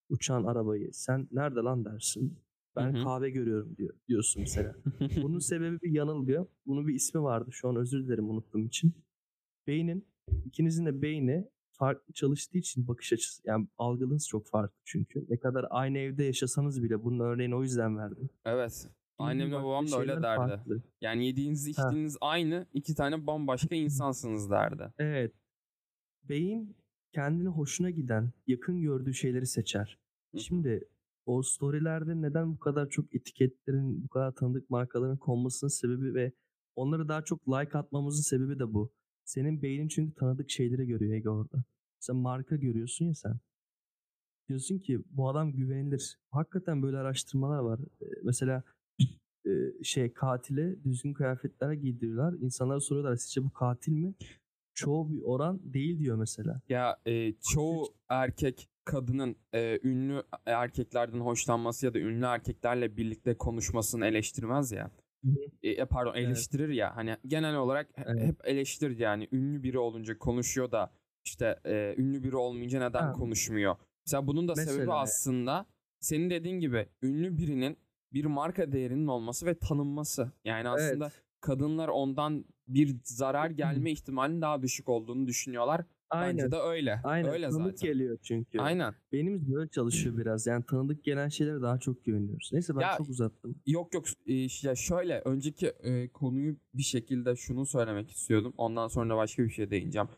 Uçan arabayı. Sen nerede lan dersin. Ben Hı hı. kahve görüyorum diyor diyorsun mesela. [LAUGHS] Bunun sebebi bir yanılgı. Bunun bir ismi vardı. Şu an özür dilerim unuttuğum için. Beynin, ikinizin de beyni farklı çalıştığı için bakış açısı, yani algınız çok farklı çünkü. Ne kadar aynı evde yaşasanız bile bunun örneğini o yüzden verdim. Evet. Annemle babam da öyle derdi. farklı. Yani yediğiniz Ha. içtiğiniz aynı iki tane bambaşka [LAUGHS] insansınız derdi. Evet. Beyin kendine hoşuna giden, yakın gördüğü şeyleri seçer. Hı. Şimdi o storylerde neden bu kadar çok etiketlerin, bu kadar tanıdık markaların konmasının sebebi ve onları daha çok like atmamızın sebebi de bu. Senin beynin çünkü tanıdık şeyleri görüyor Ege orada. Sen marka görüyorsun ya sen. Diyorsun ki bu adam güvenilir. Hakikaten böyle araştırmalar var. Mesela [CLEARS THROAT] şey katile düzgün kıyafetler giydiriyorlar. İnsanlara soruyorlar sizce bu katil mi? Çoğu bir oran değil diyor mesela. Ya e, çoğu erkek kadının e, ünlü erkeklerden hoşlanması ya da ünlü erkeklerle birlikte konuşmasını eleştirmez ya. E, e, pardon Evet. eleştirir ya. Hani genel olarak Evet. hep eleştirir yani. Ünlü biri olunca konuşuyor da işte e, ünlü biri olmayınca neden Ha. konuşmuyor? Mesela bunun da sebebi Mesela. aslında senin dediğin gibi ünlü birinin bir marka değerinin olması ve tanınması. Yani aslında Evet. kadınlar ondan bir zarar gelme ihtimalinin daha düşük olduğunu düşünüyorlar. Aynen. Bence de öyle. Aynen. Öyle tanıdık zaten. geliyor çünkü. Aynen. Beynimiz böyle çalışıyor biraz. Yani tanıdık gelen şeylere daha çok güveniyoruz. Neyse ben Ya- çok uzattım. Yok yok e, ya şöyle önceki e, konuyu bir şekilde şunu söylemek istiyordum. Ondan sonra başka bir şey değineceğim.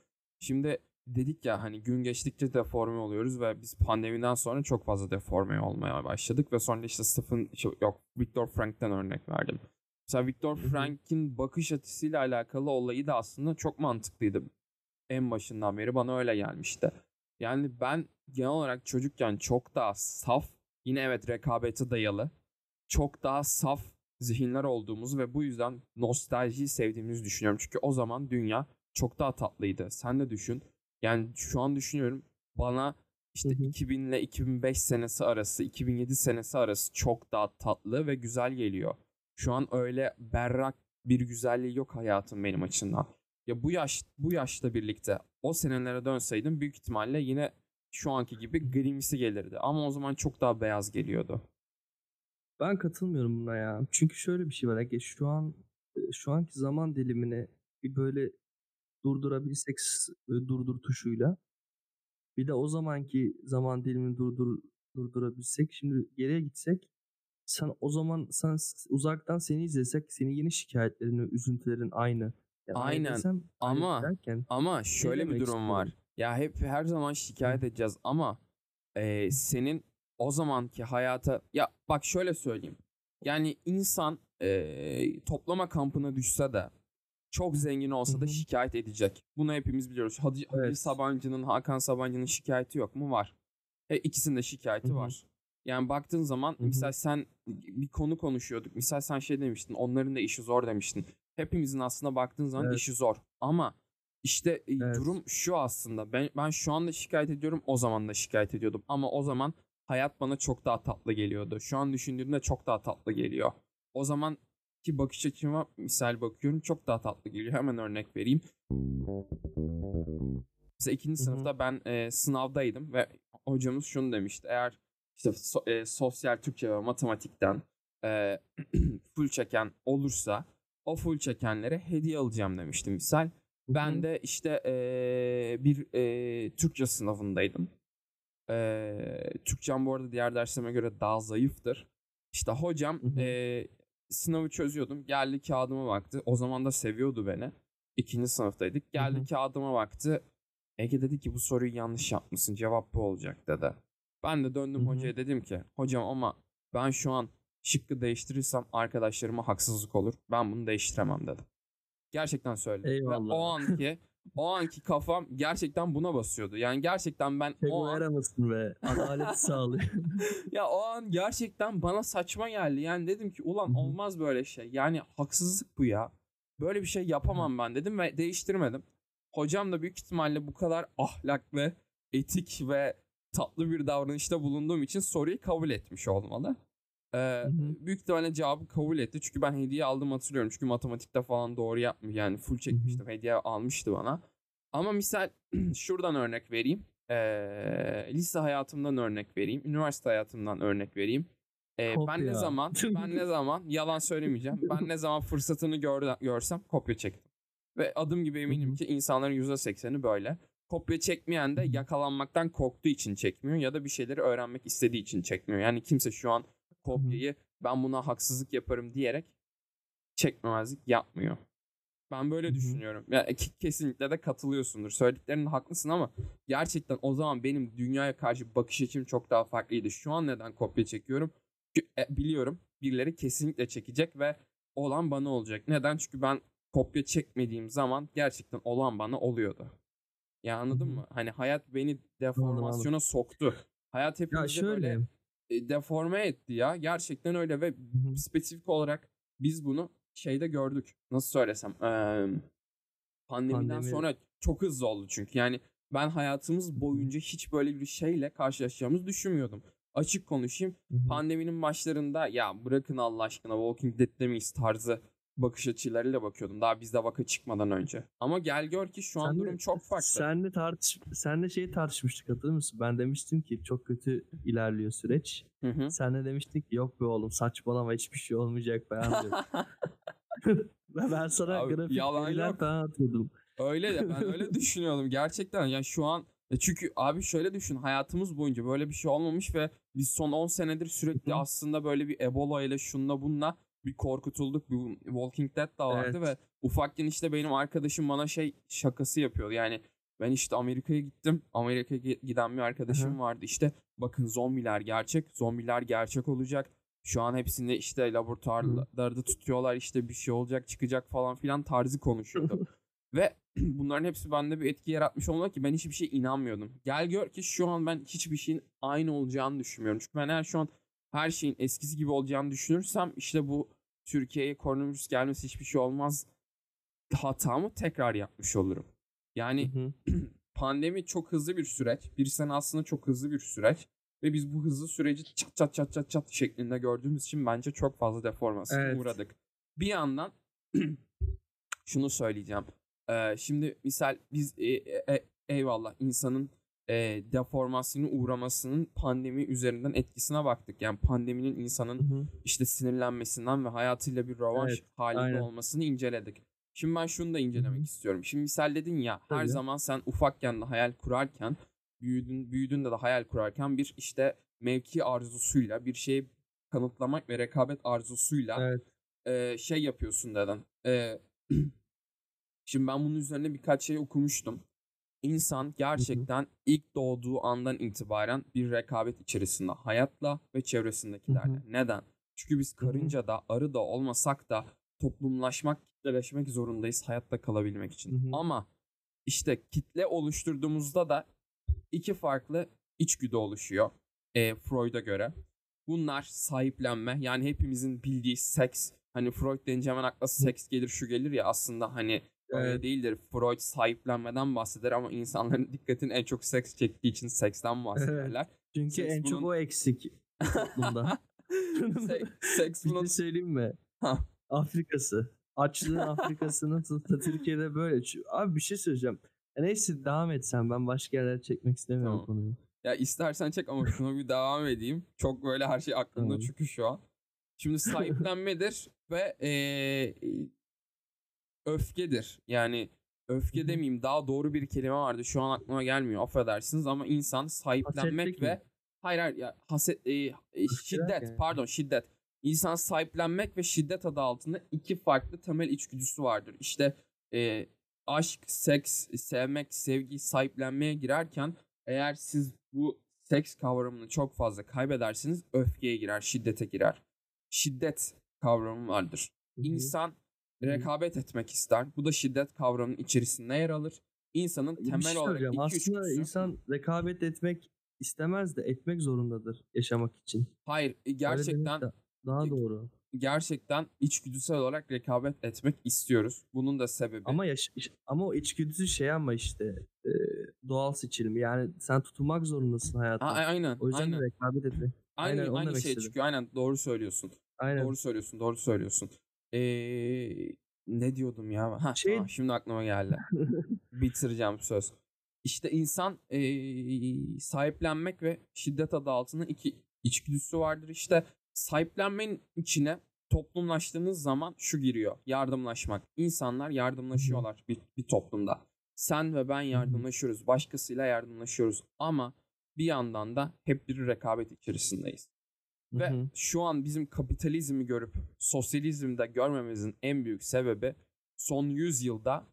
Şimdi dedik ya hani gün geçtikçe deforme oluyoruz ve biz pandemiden sonra çok fazla deforme olmaya başladık ve sonra işte Stephen yok Viktor Frank'ten örnek verdim. Mesela Viktor. Frank'in bakış açısıyla alakalı olayı da aslında çok mantıklıydı. En başından beri bana öyle gelmişti. Yani ben genel olarak çocukken çok daha saf, yine evet rekabete dayalı, çok daha saf zihinler olduğumuzu ve bu yüzden nostaljiyi sevdiğimizi düşünüyorum. Çünkü o zaman dünya çok daha tatlıydı. Sen de düşün. Yani şu an düşünüyorum bana işte Hı hı. 2000 ile 2005 senesi arası, 2007 senesi arası çok daha tatlı ve güzel geliyor. Şu an öyle berrak bir güzelliği yok hayatım benim açımdan. Ya bu yaş bu yaşla birlikte o senelere dönseydim büyük ihtimalle yine şu anki gibi grimsi gelirdi. Ama o zaman çok daha beyaz geliyordu. Ben katılmıyorum buna ya. Çünkü şöyle bir şey var. Ege, şu an e, şu anki zaman dilimini bir böyle durdurabilsek böyle durdur tuşuyla bir de o zamanki zaman dilimini durdur durdurabilsek şimdi geriye gitsek sen o zaman sen uzaktan seni izlesek senin yeni şikayetlerin üzüntülerin aynı. Aynı Aynen. aynı Ama- derken Ama şöyle bir durum var. istiyorum? Ya hep her zaman şikayet edeceğiz ama e, senin o zamanki hayata ya bak şöyle söyleyeyim. Yani insan e, toplama kampına düşse de çok zengin olsa da şikayet edecek. Bunu hepimiz biliyoruz. Hadi, Hadi Evet. Sabancı'nın, Hakan Sabancı'nın şikayeti yok mu? Var. E, ikisinin de şikayeti Hı hı. var. Yani baktığın zaman Hı hı. misal sen bir konu konuşuyorduk. Misal sen şey demiştin. Onların da işi zor demiştin. Hepimizin aslında baktığın zaman Evet. işi zor. Ama işte e, Evet. durum şu aslında. Ben ben şu anda şikayet ediyorum. O zaman da şikayet ediyordum. Ama o zaman hayat bana çok daha tatlı geliyordu. Şu an düşündüğümde çok daha tatlı geliyor. O zaman ki bakış açıma misal bakıyorum çok daha tatlı geliyor. [LAUGHS] Hemen örnek vereyim. Mesela ikinci sınıfta ben e, sınavdaydım ve hocamız şunu demişti. Eğer işte so- e, sosyal Türkçe ve matematikten e, [CLEARS THROAT] full çeken olursa o full çekenlere hediye alacağım demişti misal. Ben de işte e, bir e, Türkçe sınavındaydım. E, Türkçem bu arada diğer derslerime göre daha zayıftır. İşte hocam Hı hı. e, sınavı çözüyordum. Geldi kağıdıma baktı. O zaman da seviyordu beni. İkinci sınıftaydık. Geldi hı. kağıdıma baktı. Ege dedi ki bu soruyu yanlış yapmışsın. Cevap bu olacak dedi. Ben de döndüm Hı hı. hocaya dedim ki hocam ama ben şu an şıkkı değiştirirsem arkadaşlarıma haksızlık olur. Ben bunu değiştiremem dedim. Gerçekten söyledim. Ve Eyvallah. o anki o anki kafam gerçekten buna basıyordu. Yani gerçekten ben o an mısın be? Adalet [LAUGHS] sağlıyor. ya o an gerçekten bana saçma geldi. Yani dedim ki ulan olmaz böyle şey. Yani haksızlık bu ya. Böyle bir şey yapamam ben dedim ve değiştirmedim. Hocam da büyük ihtimalle bu kadar ahlaklı, etik ve tatlı bir davranışta bulunduğum için soruyu kabul etmiş olmalı. Ee, hı. büyük ihtimalle cevabı kabul etti. Çünkü ben hediye aldım hatırlıyorum. Çünkü matematikte falan doğru yapmış. Yani full çekmiştim. Hediye almıştı bana. Ama misal [CLEARS THROAT] şuradan örnek vereyim. Ee, lise hayatımdan örnek vereyim. Üniversite hayatımdan örnek vereyim. Ee, ben ne zaman ben ne zaman [LAUGHS] yalan söylemeyeceğim. Ben ne zaman fırsatını gör, görsem kopya çektim. Ve adım gibi eminim Hı hı. ki insanların %80'i böyle. Kopya çekmeyen de Hı hı. yakalanmaktan korktuğu için çekmiyor ya da bir şeyleri öğrenmek istediği için çekmiyor. Yani kimse şu an kopyayı ben buna haksızlık yaparım diyerek çekmemezlik yapmıyor. Ben böyle düşünüyorum. Ya ke- kesinlikle de katılıyorsundur. Söylediklerinde haklısın ama gerçekten o zaman benim dünyaya karşı bakış açım çok daha farklıydı. Şu an neden kopya çekiyorum? Çünkü e, biliyorum birileri kesinlikle çekecek ve olan bana olacak. Neden? Çünkü ben kopya çekmediğim zaman gerçekten olan bana oluyordu. Ya anladın mı? Hani hayat beni deformasyona soktu. Hayat ya hepimizi şöyle. böyle e, deforme etti ya. Gerçekten öyle ve spesifik olarak biz bunu şeyde gördük. Nasıl söylesem? eee, pandemiden Pandemi- sonra çok hızlı oldu çünkü. Yani ben hayatımız boyunca hiç böyle bir şeyle karşılaşacağımızı düşünmüyordum. Açık konuşayım. Pandeminin başlarında ya bırakın Allah aşkına Walking Dead'de miyiz tarzı bakış açılarıyla bakıyordum. Daha bizde vaka çıkmadan önce. Ama gel gör ki şu an Sen de- durum çok farklı. Senle tartış senle şeyi tartışmıştık hatırlıyor musun? Ben demiştim ki çok kötü ilerliyor süreç. Hı hı. Sen de demiştin ki yok be oğlum saçmalama hiçbir şey olmayacak falan diyordun. Ve ben sana Abi, grafik yalan veriler falan atıyordum. Öyle de ben öyle [LAUGHS] düşünüyordum gerçekten. Yani şu an e çünkü abi şöyle düşün hayatımız boyunca böyle bir şey olmamış ve biz son 10 senedir sürekli aslında böyle bir Ebola ile şunla bununla bir korkutulduk. Bir Walking Dead da vardı Evet. ve ufakken işte benim arkadaşım bana şey şakası yapıyordu. Yani ben işte Amerika'ya gittim. Amerika'ya gi- giden bir arkadaşım Hı vardı. İşte bakın zombiler gerçek. Zombiler gerçek olacak. Şu an hepsini işte laboratuvarlarda tutuyorlar. işte bir şey olacak çıkacak falan filan tarzı konuşuyordu. [LAUGHS] Ve [CLEARS THROAT] bunların hepsi bende bir etki yaratmış olmalı ki ben hiçbir şeye inanmıyordum. Gel gör ki şu an ben hiçbir şeyin aynı olacağını düşünmüyorum. Çünkü ben eğer şu an her şeyin eskisi gibi olacağını düşünürsem işte bu Türkiye'ye koronavirüs gelmesi hiçbir şey olmaz hatamı tekrar yapmış olurum. Yani Hı hı. [CLEARS THROAT] pandemi çok hızlı bir süreç. Bir sene aslında çok hızlı bir süreç. Ve biz bu hızlı süreci çat çat çat çat çat şeklinde gördüğümüz için bence çok fazla deformasyona Evet. uğradık. Bir yandan [CLEARS THROAT] şunu söyleyeceğim. Ee, şimdi misal biz e, e, e, eyvallah insanın e, deformasyona uğramasının pandemi üzerinden etkisine baktık. Yani pandeminin insanın Hı hı. işte sinirlenmesinden ve hayatıyla bir rövanş Evet, halinde aynen. olmasını inceledik. Şimdi ben şunu da incelemek hı. istiyorum. Şimdi misal dedin ya her Tabii. zaman sen ufakken de hayal kurarken büyüdün, büyüdüğünde de hayal kurarken bir işte mevki arzusuyla bir şeyi kanıtlamak ve rekabet arzusuyla Evet. e, şey yapıyorsun dedin. E, [CLEARS THROAT] şimdi ben bunun üzerine birkaç şey okumuştum. İnsan gerçekten ilk doğduğu andan itibaren bir rekabet içerisinde hayatla ve çevresindekilerle. Neden? Çünkü biz karınca da arı da olmasak da toplumlaşmak, kitleleşmek zorundayız hayatta kalabilmek için. Ama işte kitle oluşturduğumuzda da iki farklı içgüdü oluşuyor e, Freud'a göre. Bunlar sahiplenme yani hepimizin bildiği seks. Hani Freud denince hemen akla seks gelir şu gelir ya aslında hani öyle Evet. değildir. Freud sahiplenmeden bahseder ama insanların [LAUGHS] dikkatini en çok seks çektiği için seksten bahsederler. Çünkü Seks en çok bunun- o eksik toplumda. [LAUGHS] Se- seks Bir bunun şey söyleyeyim mi? Ha. Afrikası. Açlığın [LAUGHS] Afrikası nasılsa Türkiye'de böyle. Abi bir şey söyleyeceğim. E Neyse devam et sen. Ben başka yerlere çekmek istemiyorum Tamam. konuyu. Ya istersen çek ama şuna bir devam edeyim. Çok böyle her şey aklımda Tamam. çünkü şu an. Şimdi sahiplenmedir ve eee, öfkedir. Yani öfke demeyeyim daha doğru bir kelime vardı. Şu an aklıma gelmiyor. Affedersiniz ama insan sahiplenmek Hasetlik ve mi? hayır hayır ya haset e, e, şiddet derken? pardon şiddet. İnsan sahiplenmek ve şiddet adı altında iki farklı temel içgüdüsü vardır. İşte e, aşk, seks, sevmek, sevgi, sahiplenmeye girerken eğer siz bu seks kavramını çok fazla kaybedersiniz öfkeye girer, şiddete girer. Şiddet kavramı vardır. Hı hı. İnsan. Rekabet etmek ister. Bu da şiddet kavramının içerisinde yer alır. İnsanın Bir şey temel olarak iki Aslında içgüdüsü- insan rekabet etmek istemez de etmek zorundadır yaşamak için. Hayır, e, gerçekten daha doğru. gerçekten içgüdüsel olarak rekabet etmek istiyoruz. Bunun da sebebi Ama yaş- ama o içgüdüsü şey ama işte e, doğal seçilim. Yani sen tutunmak zorundasın A- hayatta. aynen, O yüzden aynen. rekabet etmek. Aynen, onu aynı şey istedim. çıkıyor. Aynen doğru söylüyorsun. Aynen. Doğru söylüyorsun, doğru söylüyorsun. Ee, ne diyordum ya? Ha, Şey- şimdi aklıma geldi. [LAUGHS] Bitireceğim söz. İşte insan ee, sahiplenmek ve şiddet adı altında iki içgüdüsü vardır. İşte sahiplenmenin içine toplumlaştığınız zaman şu giriyor. Yardımlaşmak. İnsanlar yardımlaşıyorlar bir, bir toplumda. Sen ve ben yardımlaşıyoruz. Başkasıyla yardımlaşıyoruz. Ama bir yandan da hep bir rekabet içerisindeyiz. Hı Ve hı. şu an bizim kapitalizmi görüp sosyalizmde görmemizin en büyük sebebi son 100 yılda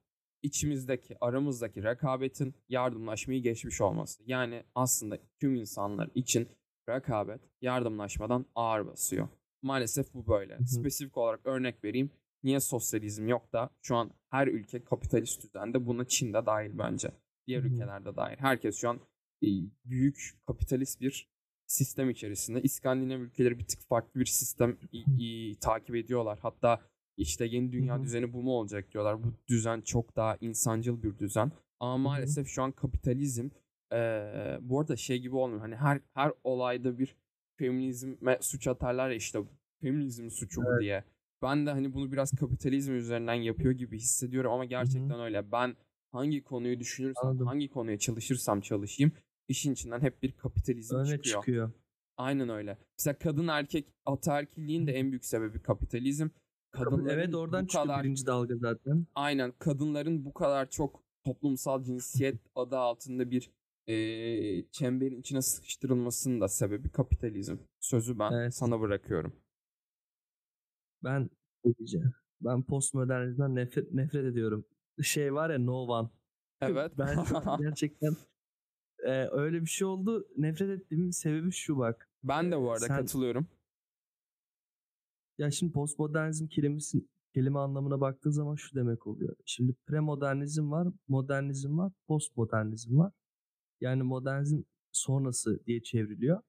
içimizdeki, aramızdaki rekabetin yardımlaşmayı geçmiş olması. Yani aslında tüm insanlar için rekabet yardımlaşmadan ağır basıyor. Maalesef bu böyle. hı. Spesifik olarak örnek vereyim. Niye sosyalizm yok da şu an her ülke kapitalist düzende buna Çin de dahil bence. Diğer Hı hı. ülkelerde dahil. Herkes şu an e, büyük kapitalist bir sistem içerisinde. İskandinav ülkeleri bir tık farklı bir sistem i- i- takip ediyorlar. Hatta işte yeni dünya düzeni bu mu olacak diyorlar. Bu düzen çok daha insancıl bir düzen. Ama maalesef şu an kapitalizm eee, bu arada şey gibi olmuyor. Hani her her olayda bir feminizme suç atarlar ya işte feminizm suçu bu diye. Ben de hani bunu biraz kapitalizm üzerinden yapıyor gibi hissediyorum ama gerçekten öyle. Ben hangi konuyu düşünürsem, Anladım. hangi konuya çalışırsam çalışayım işin içinden hep bir kapitalizm Öne çıkıyor. çıkıyor. Aynen öyle. Mesela kadın erkek ataerkilliğin de en büyük sebebi kapitalizm. Kadınların evet oradan çıkıyor kadar birinci dalga zaten. aynen kadınların bu kadar çok toplumsal cinsiyet [LAUGHS] adı altında bir eee, çemberin içine sıkıştırılmasının da sebebi kapitalizm. Sözü ben Evet. sana bırakıyorum. Ben diyeceğim. Ben postmodernizmden nefret nefret ediyorum. Şey var ya No One. Evet. [LAUGHS] Ben gerçekten e, öyle bir şey oldu. Nefret ettiğimin sebebi şu bak. ben de bu arada Sen- katılıyorum. Ya şimdi postmodernizm kelimesi, kelime anlamına baktığın zaman şu demek oluyor. Şimdi premodernizm var, modernizm var, postmodernizm var. Yani modernizm sonrası diye çevriliyor.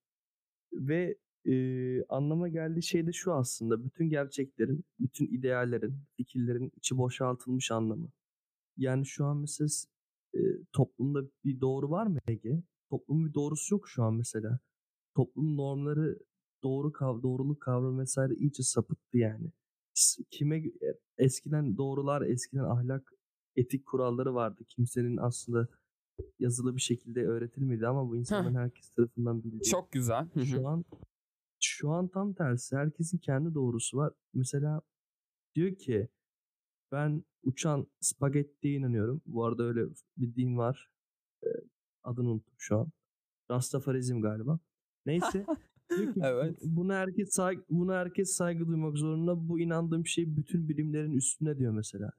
Ve e, anlama geldiği şey de şu aslında. Bütün gerçeklerin, bütün ideallerin, fikirlerin içi boşaltılmış anlamı. Yani şu an mesela e, toplumda bir doğru var mı Ege? Toplumun bir doğrusu yok şu an mesela. Toplum normları doğru kav doğruluk kavramı vesaire iyice sapıttı yani. Kime eskiden doğrular, eskiden ahlak, etik kuralları vardı. Kimsenin aslında yazılı bir şekilde öğretilmedi ama bu insanların herkes tarafından bildiği. Çok güzel. Şu an şu an tam tersi. Herkesin kendi doğrusu var. Mesela diyor ki ben uçan spagettiye inanıyorum. Bu arada öyle bir din var. Adını unuttum şu an. Rastafarizm galiba. Neyse. Ki, [LAUGHS] evet. Buna herkes saygı, buna herkes saygı duymak zorunda. Bu inandığım şey bütün bilimlerin üstünde diyor mesela.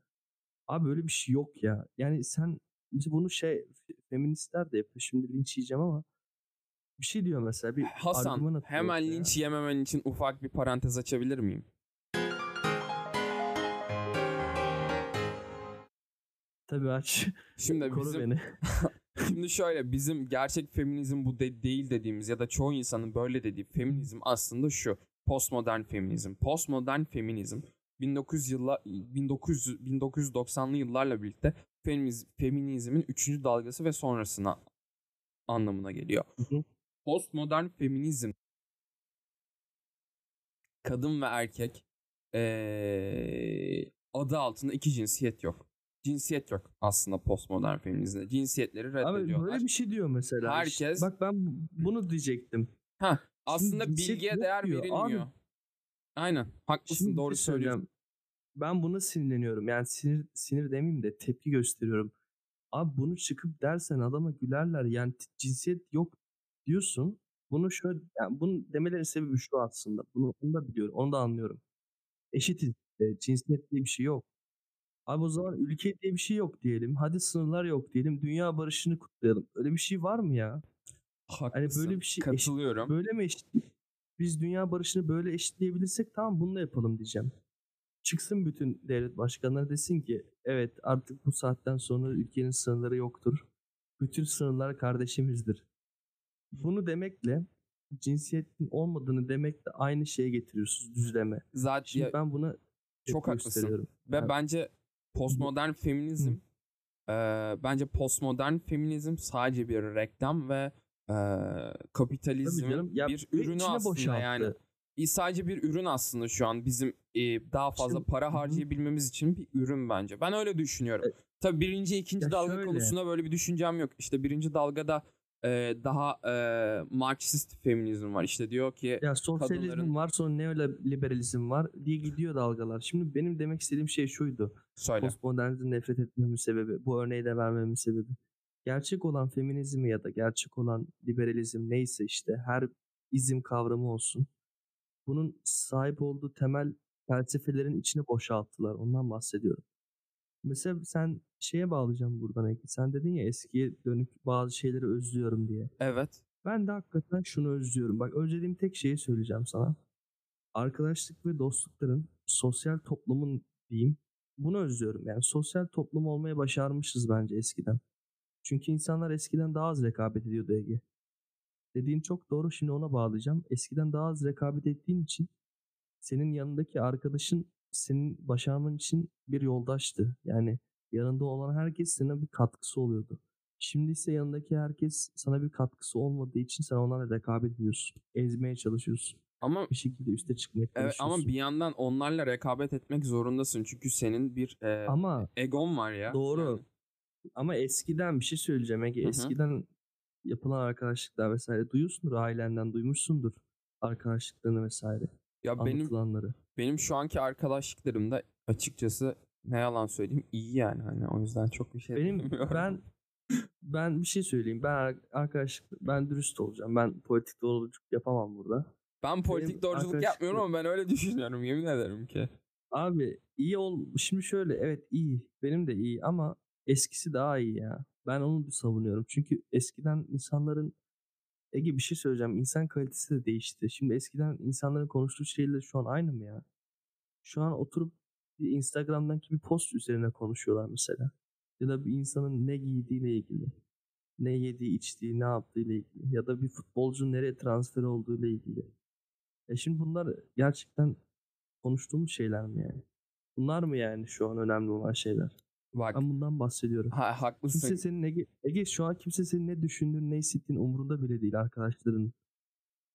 Abi öyle bir şey yok ya. Yani sen bunu şey feministler de yapıyor. Şimdi linç yiyeceğim ama bir şey diyor mesela. Bir Hasan hemen linç yememen için ufak bir parantez açabilir miyim? Tabii aç. Şimdi [LAUGHS] Koru bizim beni. [LAUGHS] Şimdi şöyle bizim gerçek feminizm bu de değil dediğimiz ya da çoğu insanın böyle dediği feminizm aslında şu. Postmodern feminizm. Postmodern feminizm 1900 yılla 1900 1990'lı yıllarla birlikte feminiz, feminizmin 3. dalgası ve sonrasına anlamına geliyor. Postmodern feminizm kadın ve erkek ee, adı altında iki cinsiyet yok cinsiyet yok aslında postmodern feminizmde. Cinsiyetleri reddediyorlar. Abi böyle bir şey diyor mesela. Herkes. Bak ben bunu diyecektim. Ha aslında Şimdi bilgiye değer diyor. verilmiyor. Abi, Aynen. Haklısın Şimdi doğru şey söylüyorsun. Ben buna sinirleniyorum. Yani sinir sinir demeyeyim de tepki gösteriyorum. Abi bunu çıkıp dersen adama gülerler. Yani cinsiyet yok diyorsun. Bunu şöyle yani bunu demelerin sebebi şu aslında. Bunu onu da biliyorum. Onu da anlıyorum. Eşitiz. Cinsiyet diye bir şey yok. Abi o zaman ülke diye bir şey yok diyelim. Hadi sınırlar yok diyelim. Dünya barışını kutlayalım. Öyle bir şey var mı ya? Haklısın. Hani böyle bir şey katılıyorum. Eşit, böyle mi eşit? Biz dünya barışını böyle eşitleyebilirsek tamam bunu da yapalım diyeceğim. Çıksın bütün devlet başkanları desin ki evet artık bu saatten sonra ülkenin sınırları yoktur. Bütün sınırlar kardeşimizdir. Bunu demekle cinsiyetin olmadığını demekle aynı şeye getiriyorsunuz düzleme. Zaten Şimdi ya, ben buna çok haklısın. Ve yani, bence postmodern feminizm e, bence postmodern feminizm sadece bir reklam ve e, kapitalizmin ya, bir ürünü aslında boşalttı. yani. Sadece bir ürün aslında şu an bizim e, daha fazla Şimdi, para harcayabilmemiz için bir ürün bence. Ben öyle düşünüyorum. E, Tabii birinci, ikinci dalga şöyle. konusunda böyle bir düşüncem yok. İşte birinci dalgada e, daha e, Marksist feminizm var. İşte diyor ki ya sosyalizm kadınların... var sonra neoliberalizm var diye gidiyor dalgalar. Şimdi benim demek istediğim şey şuydu. Söyle. Postmodernizm nefret etmemin sebebi, bu örneği de vermemin sebebi. Gerçek olan feminizm ya da gerçek olan liberalizm neyse işte her izim kavramı olsun. Bunun sahip olduğu temel felsefelerin içine boşalttılar. Ondan bahsediyorum. Mesela sen şeye bağlayacağım buradan Eki. Sen dedin ya eskiye dönük bazı şeyleri özlüyorum diye. Evet. Ben de hakikaten şunu özlüyorum. Bak özlediğim tek şeyi söyleyeceğim sana. Arkadaşlık ve dostlukların sosyal toplumun diyeyim. Bunu özlüyorum. Yani sosyal toplum olmaya başarmışız bence eskiden. Çünkü insanlar eskiden daha az rekabet ediyordu Ege. Dediğin çok doğru. Şimdi ona bağlayacağım. Eskiden daha az rekabet ettiğin için senin yanındaki arkadaşın senin başarman için bir yoldaştı. Yani yanında olan herkes sana bir katkısı oluyordu. Şimdi ise yanındaki herkes sana bir katkısı olmadığı için sen onlarla rekabet ediyorsun. Ezmeye çalışıyorsun. Ama bir şekilde üste çıkmaya evet, Ama bir yandan onlarla rekabet etmek zorundasın. Çünkü senin bir e, ama egon var ya. Doğru. Yani. Ama eskiden bir şey söyleyeceğim Ege. Eskiden yapılan arkadaşlıklar vesaire duyuyorsundur ailenden duymuşsundur arkadaşlıklarını vesaire. Ya benim benim şu anki arkadaşlıklarım da açıkçası ne yalan söyleyeyim iyi yani hani o yüzden çok bir şey benim demiyorum. ben ben bir şey söyleyeyim ben arkadaşlık ben dürüst olacağım ben politik doğruluk yapamam burada ben politik benim doğruculuk yapmıyorum ama ben öyle [LAUGHS] düşünüyorum yemin ederim ki abi iyi ol şimdi şöyle evet iyi benim de iyi ama eskisi daha iyi ya ben onu savunuyorum çünkü eskiden insanların Ege bir şey söyleyeceğim. İnsan kalitesi de değişti. Şimdi eskiden insanların konuştuğu şeyler şu an aynı mı ya? Şu an oturup bir Instagram'daki bir post üzerine konuşuyorlar mesela. Ya da bir insanın ne giydiğiyle ilgili. Ne yediği, içtiği, ne yaptığıyla ilgili. Ya da bir futbolcu nereye transfer olduğuyla ilgili. E şimdi bunlar gerçekten konuştuğumuz şeyler mi yani? Bunlar mı yani şu an önemli olan şeyler? Bak Ben bundan bahsediyorum. ha, haklısın. Kimse senin Ege, Ege şu an kimse senin ne düşündüğün, ne hissettiğin umurunda bile değil arkadaşların.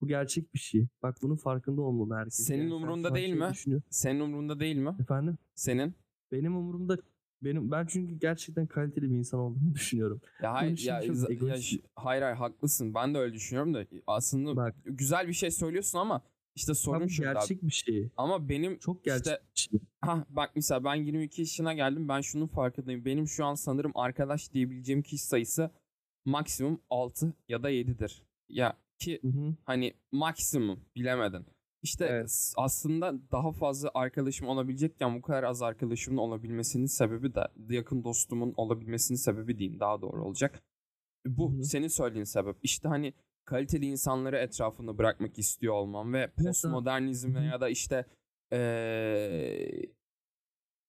Bu gerçek bir şey. Bak bunun farkında olmalı herkes. Senin Yani umurunda değil mi? Senin umrunda değil mi? Efendim? Senin? Benim umurumda benim ben çünkü gerçekten kaliteli bir insan olduğumu [LAUGHS] düşünüyorum. Ya hayır ya, ya hayır hayır haklısın. Ben de öyle düşünüyorum da aslında Bak güzel bir şey söylüyorsun ama işte sorun şu gerçek bir şey. Ama benim Çok gerçek işte bir şey. ha bak mesela ben 22 yaşına geldim. Ben şunun farkındayım. Benim şu an sanırım arkadaş diyebileceğim kişi sayısı maksimum 6 ya da 7'dir. Ya ki Hı hı. hani maksimum bilemedin. İşte Evet. aslında daha fazla arkadaşım olabilecekken bu kadar az arkadaşımın olabilmesinin sebebi de yakın dostumun olabilmesinin sebebi diyeyim daha doğru olacak. Bu Hı hı. senin söylediğin sebep. İşte hani kaliteli insanları etrafında bırakmak istiyor olmam ve postmodernizme ya da işte eee,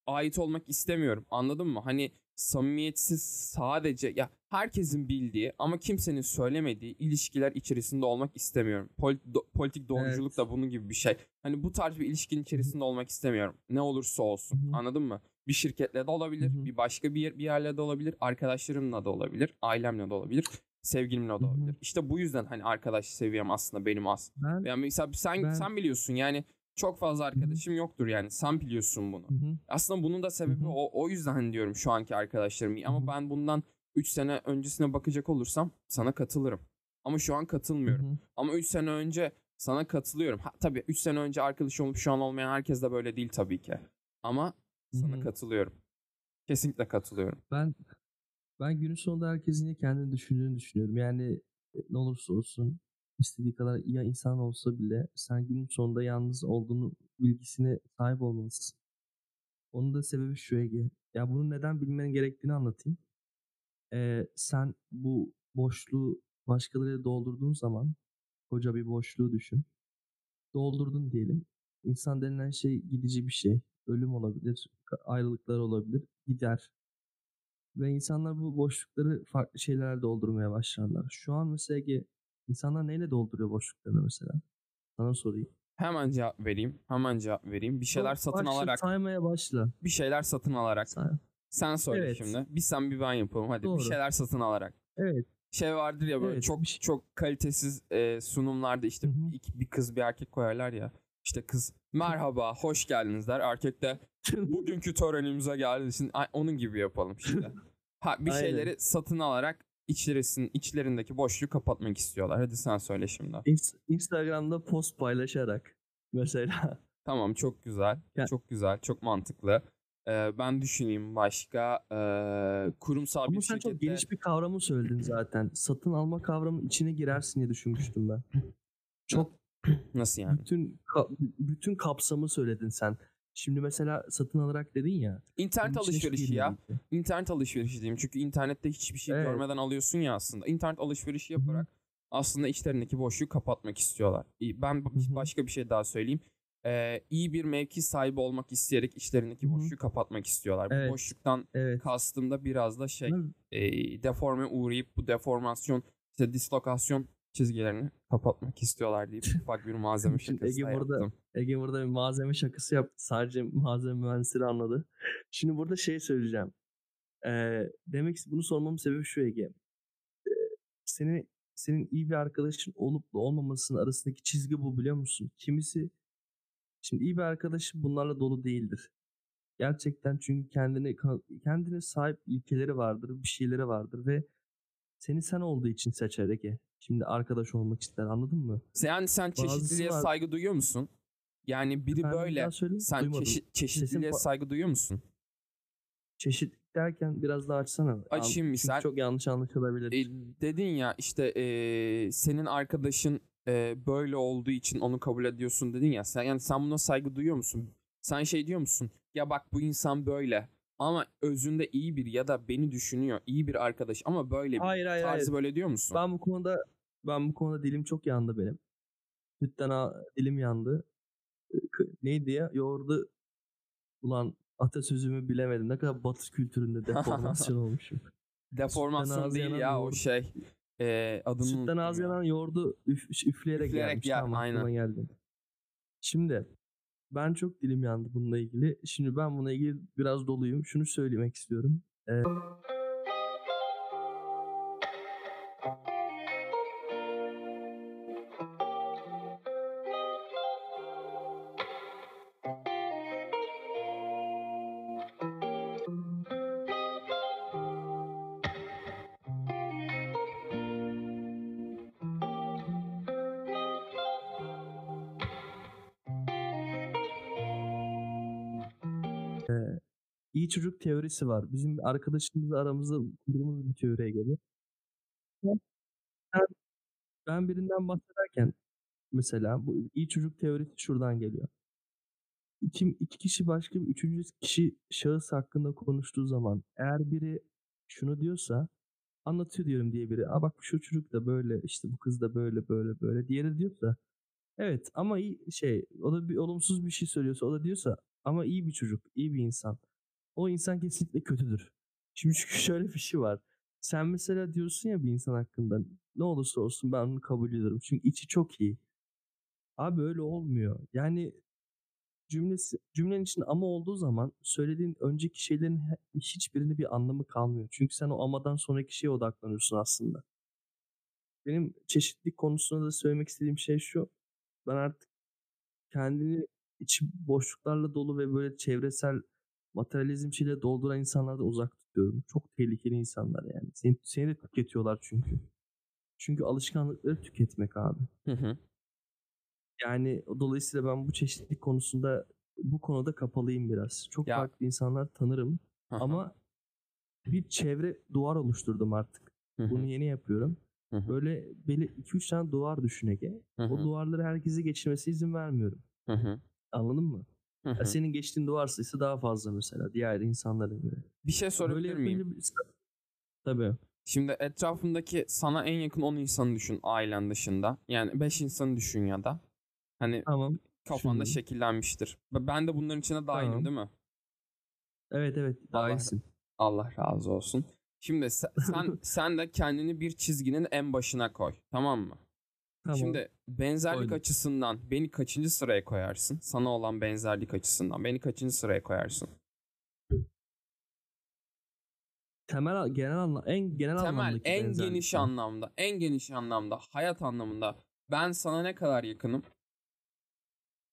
ait olmak istemiyorum. Anladın mı? Hani samimiyetsiz sadece ya herkesin bildiği ama kimsenin söylemediği ilişkiler içerisinde olmak istemiyorum. Pol- do- politik doğruculuk Evet. da bunun gibi bir şey. Hani bu tarz bir ilişkinin içerisinde olmak istemiyorum. Ne olursa olsun. Anladın mı? Bir şirketle de olabilir, bir başka bir yer, bir yerle de olabilir, arkadaşlarımla da olabilir, ailemle de olabilir, sevgilimle olabilir. İşte bu yüzden hani arkadaş seviyem aslında benim az. Ben Yani mesela sen Ben- sen biliyorsun yani çok fazla arkadaşım yoktur yani. Sen biliyorsun bunu. Hı hı. Aslında bunun da sebebi Hı hı. o, o yüzden hani diyorum şu anki arkadaşlarım Ama ben bundan 3 sene öncesine bakacak olursam sana katılırım. Ama şu an katılmıyorum. Hı hı. Ama 3 sene önce sana katılıyorum. Ha, tabii 3 sene önce arkadaş olup şu an olmayan herkes de böyle değil tabii ki. Ama sana Hı hı. katılıyorum. Kesinlikle katılıyorum. Ben ben günün sonunda herkesin yine kendini düşündüğünü düşünüyorum. Yani e, ne olursa olsun istediği kadar iyi insan olsa bile sen günün sonunda yalnız olduğunu bilgisine sahip olmalısın. Onun da sebebi şu Ege. Ya bunu neden bilmen gerektiğini anlatayım. Ee, sen bu boşluğu başkalarıyla doldurduğun zaman koca bir boşluğu düşün. Doldurdun diyelim. İnsan denilen şey gidici bir şey. Ölüm olabilir, ayrılıklar olabilir, gider. Ve insanlar bu boşlukları farklı şeylerle doldurmaya başlarlar. Şu an mesela Ege, insanlar neyle dolduruyor boşluklarını mesela? Sana sorayım. Hemen cevap vereyim. Hemen cevap vereyim. Bir şeyler Çok satın başla, alarak, Saymaya başla. bir şeyler satın alarak. Say. Sen söyle Evet. şimdi. Bir sen bir ben yapalım. Hadi Doğru. bir şeyler satın alarak. Evet. şey vardır ya böyle Evet, çok şey- çok kalitesiz e, sunumlarda işte Hı hı. iki, bir kız bir erkek koyarlar ya. İşte kız merhaba hoş geldiniz der. Erkek de bugünkü törenimize geldiniz. Şimdi a- onun gibi yapalım şimdi. Ha bir Aynen. şeyleri satın alarak içlerisinin içlerindeki boşluğu kapatmak istiyorlar. Hadi sen söyle şimdi. İns- Instagram'da post paylaşarak mesela. Tamam çok güzel. Çok güzel. Çok mantıklı. Ee, ben düşüneyim başka. Ee, kurumsal Ama bir sen şirkette. çok geniş bir kavramı söyledin zaten. Satın alma kavramı içine girersin diye düşünmüştüm ben. Çok Nasıl yani? bütün ka- bütün kapsamı söyledin sen. Şimdi mesela satın alarak dedin ya. İnternet alışverişi ya. girmedi. İnternet alışverişi diyeyim. Çünkü internette hiçbir şey Evet. görmeden alıyorsun ya aslında. İnternet alışverişi Hı hı. yaparak aslında içlerindeki boşluğu kapatmak istiyorlar. Ben Hı hı. başka bir şey daha söyleyeyim. Ee, iyi bir mevki sahibi olmak isteyerek içlerindeki Hı hı. boşluğu kapatmak istiyorlar. Evet. Bu boşluktan Evet. kastım da biraz da şey mi? e, deforme uğrayıp bu deformasyon işte dislokasyon çizgilerini kapatmak istiyorlar deyip [LAUGHS] ufak bir malzeme şakası Ege da burada- yaptım. Ege burada bir malzeme şakası yaptı. Sadece malzeme mühendisleri anladı. Şimdi burada şey söyleyeceğim. Ee, demek ki bunu sormamın sebebi şu Ege. Ee, seni, senin iyi bir arkadaşın olup da olmamasının arasındaki çizgi bu biliyor musun? Kimisi şimdi iyi bir arkadaşın bunlarla dolu değildir. Gerçekten çünkü kendine kendine sahip ilkeleri vardır, bir şeyleri vardır ve seni sen olduğu için seçer Ege. Şimdi arkadaş olmak ister anladın mı? Yani sen Bazısı çeşitliliğe var. saygı duyuyor musun? Yani biri Efendim, böyle sen Duymadım. çeşit, çeşitliliğe fa- saygı duyuyor musun? Çeşit derken biraz daha açsana. An- Açayım çünkü misal. Çok yanlış anlaşılabilir. E, dedin ya işte e, senin arkadaşın e, böyle olduğu için onu kabul ediyorsun dedin ya. Sen yani sen buna saygı duyuyor musun? Sen şey diyor musun? Ya bak bu insan böyle ama özünde iyi bir ya da beni düşünüyor. iyi bir arkadaş ama böyle bir hayır hayır hayır. tarzı böyle diyor musun? Ben bu konuda ben bu konuda dilim çok yandı benim. Sütten a- dilim yandı. Neydi ya? Yoğurdu ulan atasözümü bilemedim. Ne kadar batı kültüründe deformasyon [LAUGHS] olmuşum. Deformasyon değil ya o şey. E, adını Sütten ya. yanan yoğurdu üf, üfleyerek, Üfleyerek gelmiş. yer, Tamam, aynen. geldi. Şimdi ben çok dilim yandı bununla ilgili. Şimdi ben bununla ilgili biraz doluyum. Şunu söylemek istiyorum. Ee, çocuk teorisi var. Bizim bir arkadaşımızla aramızda kurduğumuz bir teoriye göre. Ben, ben birinden bahsederken mesela bu iyi çocuk teorisi şuradan geliyor. İki, iki kişi başka bir üçüncü kişi şahıs hakkında konuştuğu zaman eğer biri şunu diyorsa anlatıyor diyorum diye biri. Aa bak şu çocuk da böyle işte bu kız da böyle böyle böyle. Diğeri diyorsa evet ama iyi şey o da bir olumsuz bir şey söylüyorsa o da diyorsa ama iyi bir çocuk, iyi bir insan. O insan kesinlikle kötüdür. Şimdi çünkü [LAUGHS] şöyle bir şey var. Sen mesela diyorsun ya bir insan hakkında ne olursa olsun ben onu kabul ediyorum. Çünkü içi çok iyi. Abi öyle olmuyor. Yani cümlesi cümlenin içinde ama olduğu zaman söylediğin önceki şeylerin hiçbirinin bir anlamı kalmıyor. Çünkü sen o amadan sonraki şeye odaklanıyorsun aslında. Benim çeşitlilik konusunda da söylemek istediğim şey şu. Ben artık kendini içi boşluklarla dolu ve böyle çevresel materyalizm şeyle dolduran insanlardan uzak tutuyorum. Çok tehlikeli insanlar yani. Seni, seni de tüketiyorlar çünkü. Çünkü alışkanlıkları tüketmek abi. Hı hı. Yani dolayısıyla ben bu çeşitlilik konusunda bu konuda kapalıyım biraz. Çok Ya- farklı insanlar tanırım Hı hı. ama bir çevre duvar oluşturdum artık. Hı hı. Bunu yeni yapıyorum. Hı hı. Böyle böyle 2-3 tane duvar düşün Ege. Hı O hı. duvarları herkese geçirmesi izin vermiyorum. Hı hı. Anladın mı? Hı senin geçtiğin duvar sayısı daha fazla mesela diğer insanların göre. Bir şey sorabilir Böyle miyim? bir- Tabii. Şimdi etrafındaki sana en yakın 10 insanı düşün ailen dışında. Yani 5 insanı düşün ya da. Hani Tamam. kafanda düşündüm. şekillenmiştir. Ben de bunların içine dahilim Tamam. değil mi? Evet evet. Allah- Dahilsin. Allah razı olsun. Şimdi se- sen [LAUGHS] sen de kendini bir çizginin en başına koy. Tamam mı? Tamam. Şimdi benzerlik Koydum. açısından beni kaçıncı sıraya koyarsın? Sana olan benzerlik açısından beni kaçıncı sıraya koyarsın? temel genel anlam en genel Temel, anlamdaki en benzerlik geniş anlamda, en geniş anlamda, hayat anlamında ben sana ne kadar yakınım?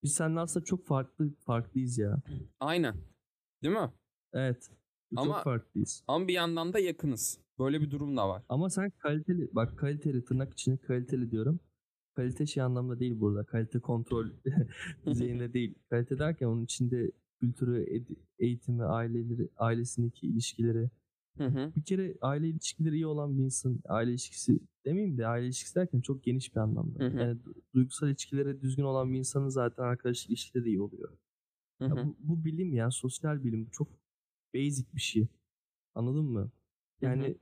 Biz seninle aslında çok farklı farklıyız ya. Aynen. Değil mi? Evet. Ama- çok farklıyız. Ama bir yandan da yakınız. Böyle bir durum da var. Ama sen kaliteli bak kaliteli tırnak içinde kaliteli diyorum. Kalite şey anlamda değil burada. Kalite kontrol [LAUGHS] düzeyinde değil. Kalite derken onun içinde kültürü, eğitimi, aileleri, ailesindeki ilişkileri. Hı hı. Bir kere aile ilişkileri iyi olan bir insan, aile ilişkisi demeyeyim de aile ilişkisi derken çok geniş bir anlamda. Hı hı. Yani du- duygusal ilişkileri düzgün olan bir insanın zaten arkadaşlık ilişkileri de iyi oluyor. Hı Ya bu, bu bilim ya sosyal bilim. Çok basic bir şey. Anladın mı? Yani Hı hı.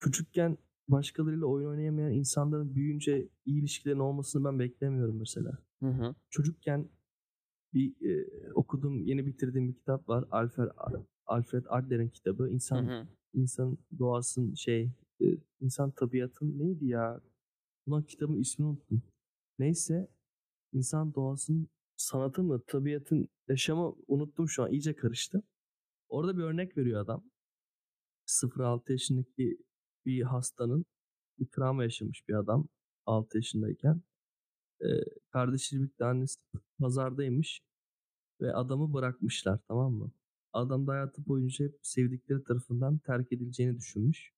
küçükken başkalarıyla oyun oynayamayan insanların büyüyünce iyi ilişkilerin olmasını ben beklemiyorum mesela. Hı hı. Çocukken bir e, okuduğum, yeni bitirdiğim bir kitap var. Alfred Alfred Adler'in kitabı. Hı İnsan hı. insan doğasın şey e, insan tabiatın neydi ya? Ulan kitabın ismini unuttum. Neyse insan doğasının sanatı mı tabiatın yaşamı unuttum şu an iyice karıştı. Orada bir örnek veriyor adam. 0-6 yaşındaki bir hastanın bir travma yaşamış bir adam 6 yaşındayken. Ee, kardeşi birlikte annesi pazardaymış ve adamı bırakmışlar tamam mı? Adam da hayatı boyunca hep sevdikleri tarafından terk edileceğini düşünmüş.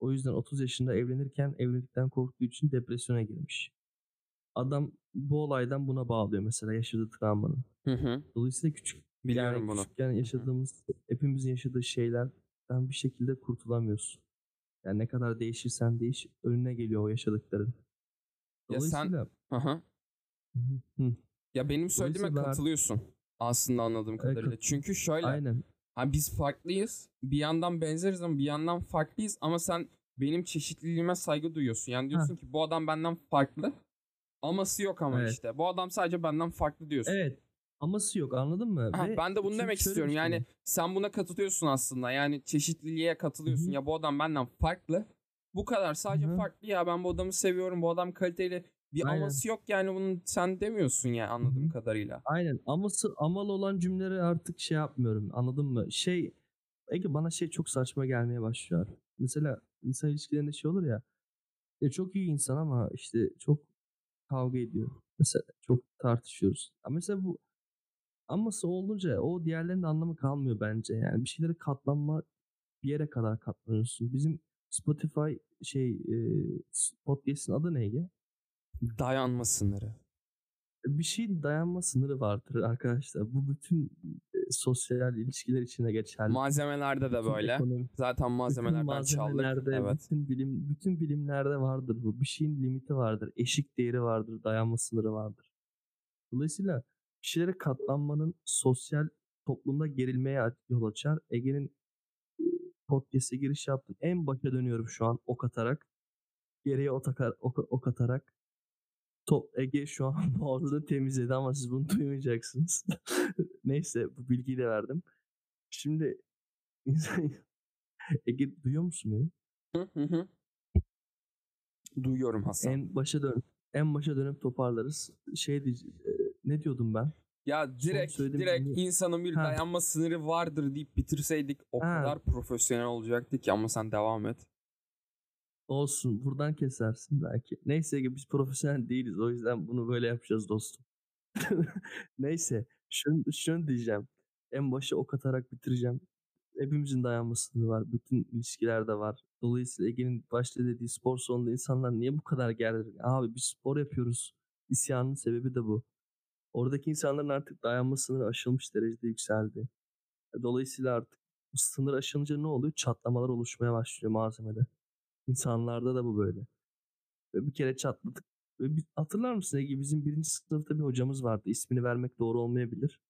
O yüzden 30 yaşında evlenirken evlilikten korktuğu için depresyona girmiş. Adam bu olaydan buna bağlıyor mesela yaşadığı travmanın. Hı hı. Dolayısıyla küçük Biliyorum yani bunu. küçükken yaşadığımız hepimizin yaşadığı şeylerden bir şekilde kurtulamıyorsun. Yani ne kadar değişirsen değiş önüne geliyor o yaşadıkların. Ya sen- Dolayısıyla Hı Ya benim söylediğime Dolayısıyla katılıyorsun. Aslında anladığım kadarıyla. Çünkü şöyle. aynen. Ha, biz farklıyız. Bir yandan benzeriz ama bir yandan farklıyız. Ama sen benim çeşitliliğime saygı duyuyorsun. Yani diyorsun ki bu adam benden farklı. Aması yok ama Evet. işte. Bu adam sadece benden farklı diyorsun. Evet. Aması yok anladın mı? Ha, Ve ben de bunu demek istiyorum. şey Yani sen buna katılıyorsun aslında. Yani çeşitliliğe katılıyorsun. Hı. Ya bu adam benden farklı. Bu kadar sadece Hı farklı ya ben bu adamı seviyorum. Bu adam kaliteli. Bir Aynen. aması yok yani bunun sen demiyorsun ya anladığım Hı kadarıyla. Aynen aması amal olan cümleleri artık şey yapmıyorum anladın mı? Şey Ege bana şey çok saçma gelmeye başlıyor. Mesela insan ilişkilerinde şey olur ya. Ya çok iyi insan ama işte çok kavga ediyor. Mesela çok tartışıyoruz. Ama mesela bu aması olunca o diğerlerinin anlamı kalmıyor bence. Yani bir şeylere katlanma bir yere kadar katlanıyorsun. Bizim Spotify şey e, podcast'in adı ne Ege? Dayanma sınırı. bir şeyin dayanma sınırı vardır arkadaşlar. Bu bütün e, sosyal ilişkiler içine geçerli. Malzemelerde de Bütün böyle. ekonomi- Zaten bütün malzemelerden çaldık. malzemelerde, Evet. bütün bilim bütün bilimlerde vardır bu. Bir şeyin limiti vardır, eşik değeri vardır, dayanma sınırı vardır. Dolayısıyla bir şeylere katlanmanın sosyal toplumda gerilmeye yol açar. Ege'nin e, podcast'e giriş yaptım. En başa dönüyorum şu an ok atarak. Geriye ok, atar- ok, ok atarak. Top Ege şu an [LAUGHS] boğazını temizledi ama siz bunu duymayacaksınız. [LAUGHS] Neyse bu bilgiyi de verdim. Şimdi insan... [LAUGHS] Ege duyuyor musun beni? Hı hı hı. Duyuyorum Hasan. En başa dön. En başa dönüp toparlarız. Şey diyeceğim. Ne diyordum ben? Ya direkt direkt cümle- insanın bir Ha. dayanma sınırı vardır deyip bitirseydik o Ha. kadar profesyonel olacaktı ki ama sen devam et. Olsun. Buradan kesersin belki. Neyse Ege biz profesyonel değiliz. O yüzden bunu böyle yapacağız dostum. [LAUGHS] Neyse. Şunu, şunu diyeceğim. En başa ok atarak bitireceğim. Hepimizin dayanma sınırı var. Bütün ilişkilerde var. Dolayısıyla Ege'nin başta dediği spor salonunda insanlar niye bu kadar gergin? Abi biz spor yapıyoruz. İsyanın sebebi de bu. Oradaki insanların artık dayanma sınırı aşılmış derecede yükseldi. Dolayısıyla artık bu sınır aşılınca ne oluyor? Çatlamalar oluşmaya başlıyor malzemede. İnsanlarda da bu böyle. Ve bir kere çatladık. Ve bir, hatırlar mısın Ege? Bizim birinci sınıfta bir hocamız vardı. İsmini vermek doğru olmayabilir.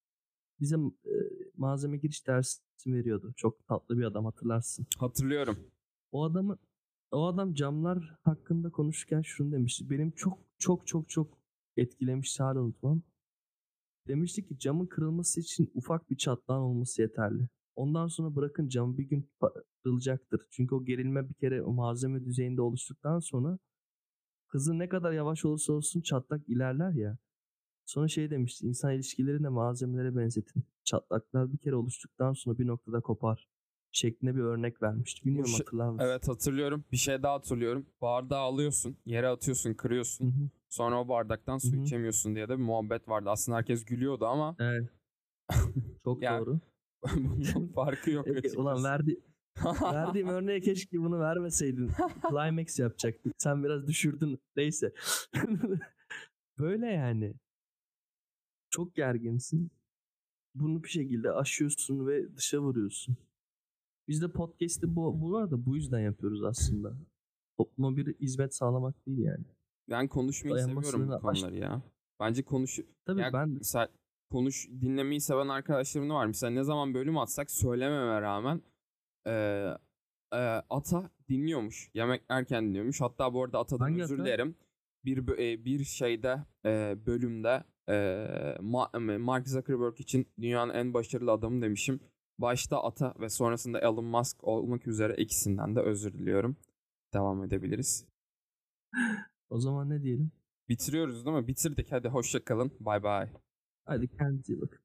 Bize e, malzeme giriş dersi veriyordu. Çok tatlı bir adam hatırlarsın. Hatırlıyorum. O adamı o adam camlar hakkında konuşurken şunu demişti. Benim çok çok çok çok etkilemişti hala unutmam. Demişti ki camın kırılması için ufak bir çatlağın olması yeterli. Ondan sonra bırakın cam bir gün kırılacaktır. Çünkü o gerilme bir kere o malzeme düzeyinde oluştuktan sonra hızı ne kadar yavaş olursa olsun çatlak ilerler ya. Sonra şey demişti. insan ilişkilerini de malzemelere benzetin. Çatlaklar bir kere oluştuktan sonra bir noktada kopar. Şeklinde bir örnek vermişti. Bilmiyorum hatırlar mısın? Evet hatırlıyorum. Bir şey daha hatırlıyorum. Bardağı alıyorsun, yere atıyorsun, kırıyorsun. Hı hı. Sonra o bardaktan su Hı hı. içemiyorsun diye de bir muhabbet vardı. Aslında herkes gülüyordu ama Evet. [LAUGHS] Çok doğru. [LAUGHS] bunun farkı yok açıkçası. ulan verdi, verdiğim [LAUGHS] örneğe keşke bunu vermeseydin. Climax yapacaktık. Sen biraz düşürdün. Neyse. Böyle yani. Çok gerginsin. Bunu bir şekilde aşıyorsun ve dışa vuruyorsun. Biz de podcast'i bu, bu arada bu yüzden yapıyoruz aslında. Topluma bir hizmet sağlamak değil yani. Ben konuşmayı seviyorum bu konuları ya. Bence konuş Tabii Ya ben mesela konuş dinlemeyi seven arkadaşlarım da var. Mesela ne zaman bölüm atsak söylememe rağmen eee, eee, ata dinliyormuş. Yemek yerken dinliyormuş. Hatta bu arada atadan Hangi özür ata? dilerim. Bir e, bir şeyde eee, bölümde Ma- Mark Zuckerberg için dünyanın en başarılı adamı demişim. Başta ata ve sonrasında Elon Musk olmak üzere ikisinden de özür diliyorum. Devam edebiliriz. [LAUGHS] o zaman ne diyelim? Bitiriyoruz değil mi? Bitirdik. Hadi hoşça kalın. Bay bay. Hadi kendinize iyi bakın.